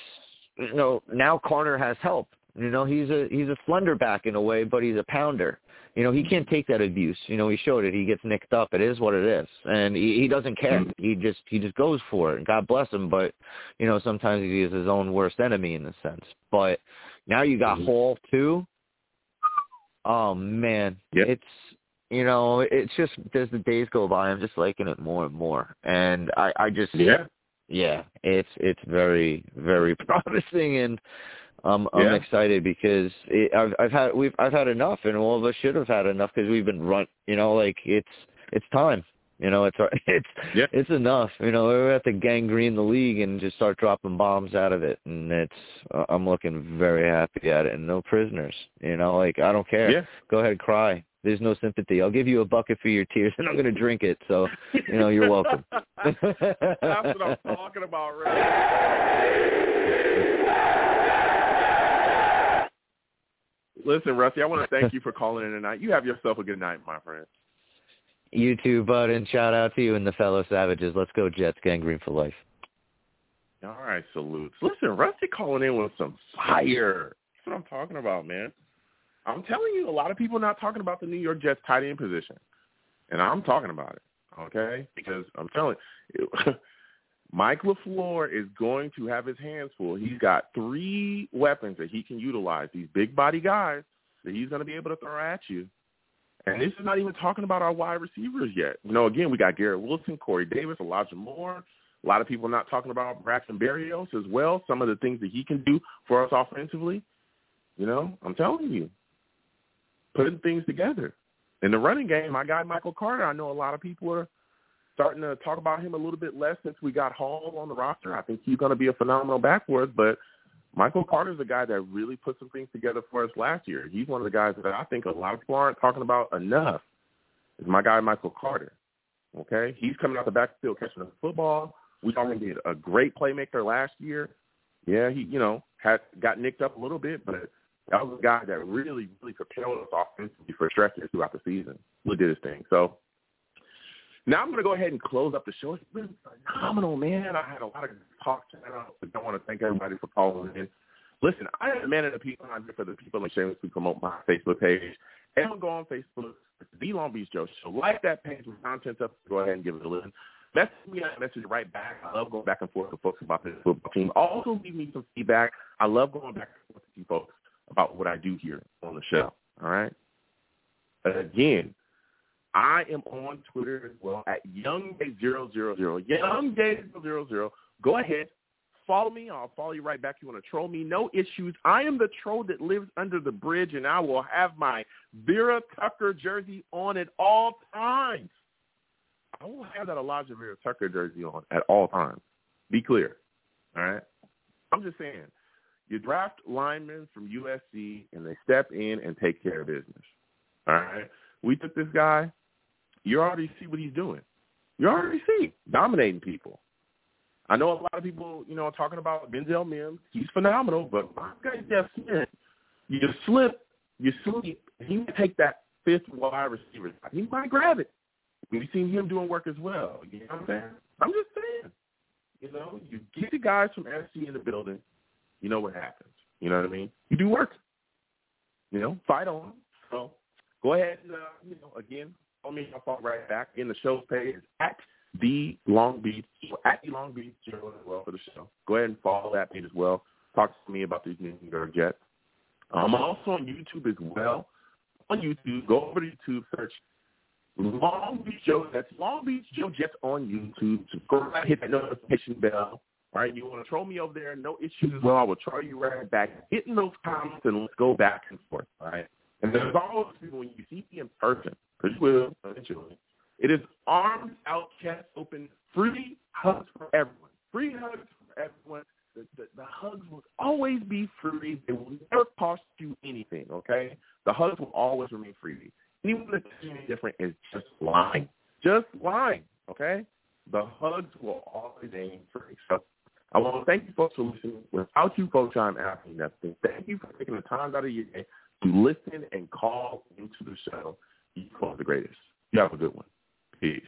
you know now Carter has help. You know, he's a he's a slender back in a way, but he's a pounder. You know, he can't take that abuse. You know, he showed it. He gets nicked up. It is what it is, and he, he doesn't care. Mm-hmm. He just he just goes for it. And God bless him, but you know, sometimes he is his own worst enemy in a sense. But now you got mm-hmm. Hall too. Oh man, yep. it's you know, it's just as the days go by, I'm just liking it more and more, and I I just yeah yeah, it's it's very very *laughs* promising, and um, I'm yeah. excited because it, I've I've had we've I've had enough, and all of us should have had enough because we've been run. You know, like it's it's time. You know, it's *laughs* it's yeah. it's enough. You know, we have to Gang Green the league and just start dropping bombs out of it, and it's uh, I'm looking very happy at it, and no prisoners. You know, like I don't care. Yeah. Go ahead, cry. There's no sympathy. I'll give you a bucket for your tears, and I'm going to drink it. So, you know, you're welcome. *laughs* That's what I'm talking about, right? *laughs* Listen, Rusty, I want to *laughs* thank you for calling in tonight. You have yourself a good night, my friend. You too, bud, and shout out to you and the fellow savages. Let's go Jets, Gang Green for life. All right, salutes. Listen, Rusty calling in with some fire. That's what I'm talking about, man. I'm telling you, a lot of people are not talking about the New York Jets tight end position, and I'm talking about it, okay? Because I'm telling you, *laughs* Mike LaFleur is going to have his hands full. He's got three weapons that he can utilize. These big body guys. that he's going to be able to throw at you. And this is not even talking about our wide receivers yet. You know, again, we got Garrett Wilson, Corey Davis, Elijah Moore. A lot of people not talking about Braxton Berrios as well. Some of the things that he can do for us offensively. You know, I'm telling you, putting things together. In the running game, my guy Michael Carter, I know a lot of people are starting to talk about him a little bit less since we got Hall on the roster. I think he's going to be a phenomenal back for us, but Michael Carter's a guy that really put some things together for us last year. He's one of the guys that I think a lot of people aren't talking about enough. Is my guy Michael Carter. Okay, he's coming out the backfield catching the football. We saw him be a great playmaker last year. Yeah, he you know had got nicked up a little bit, but that was a guy that really really propelled us offensively for stretches throughout the season. Really did his thing. So now I'm going to go ahead and close up the show. It's been phenomenal, man. I had a lot of talk to I don't want to thank everybody for calling in. Listen, I am a man of the people. I'm here for the people and shamelessly promote my Facebook page. Everyone go on Facebook, The Long Beach Joe Show. Like that page with content up. Go ahead and give it a listen. Message me message right back. I love going back and forth with folks about this football team. Also leave me some feedback. I love going back and forth with you folks about what I do here on the show. All right? Again, I am on Twitter as well at YoungDay000. YoungDay000. Go ahead. Follow me. I'll follow you right back. You want to troll me? No issues. I am the troll that lives under the bridge, and I will have my Vera Tucker jersey on at all times. I will have that Alijah Vera Tucker jersey on at all times. Be clear. All right? I'm just saying, you draft linemen from USC, and they step in and take care of business. All right? We took this guy you already see what he's doing. You already see dominating people. I know a lot of people, you know, are talking about Denzel Mims. He's phenomenal, but my guy Jeff Smith, you slip, you sleep, he might take that fifth wide receiver. He might grab it. We've seen him doing work as well. You know what I'm saying? I'm just saying. You know, you get the guys from SC in the building, you know what happens. You know what I mean? You do work. You know, fight on. So go ahead and, uh, you know, again, Follow me. I'll follow right back. In the show page is at the Long Beach at the Long Beach Journal as well for the show. Go ahead and follow that page as well. Talk to me about these New York Jets. I'm also on YouTube as well. On YouTube, go over to YouTube, search Long Beach Joe. That's Long Beach Joe Jets on YouTube. Subscribe, hit that notification bell. All right, you want to troll me over there? No issues well. I will troll you right back. Hitting those comments and let's go back and forth. All right. And there's always people when you see me in person, because you will eventually. It is arms out, chest open, free hugs for everyone. Free hugs for everyone. The, the, the hugs will always be free. They will never cost you anything, okay? The hugs will always remain free. Anyone that's any different is just lying. Just lying, okay? The hugs will always remain free. So I want to thank you folks for listening. Without you folks, I'm asking nothing. Thank you for taking the time out of your day to listen and call into the show. You are the greatest. You have a good one. Peace.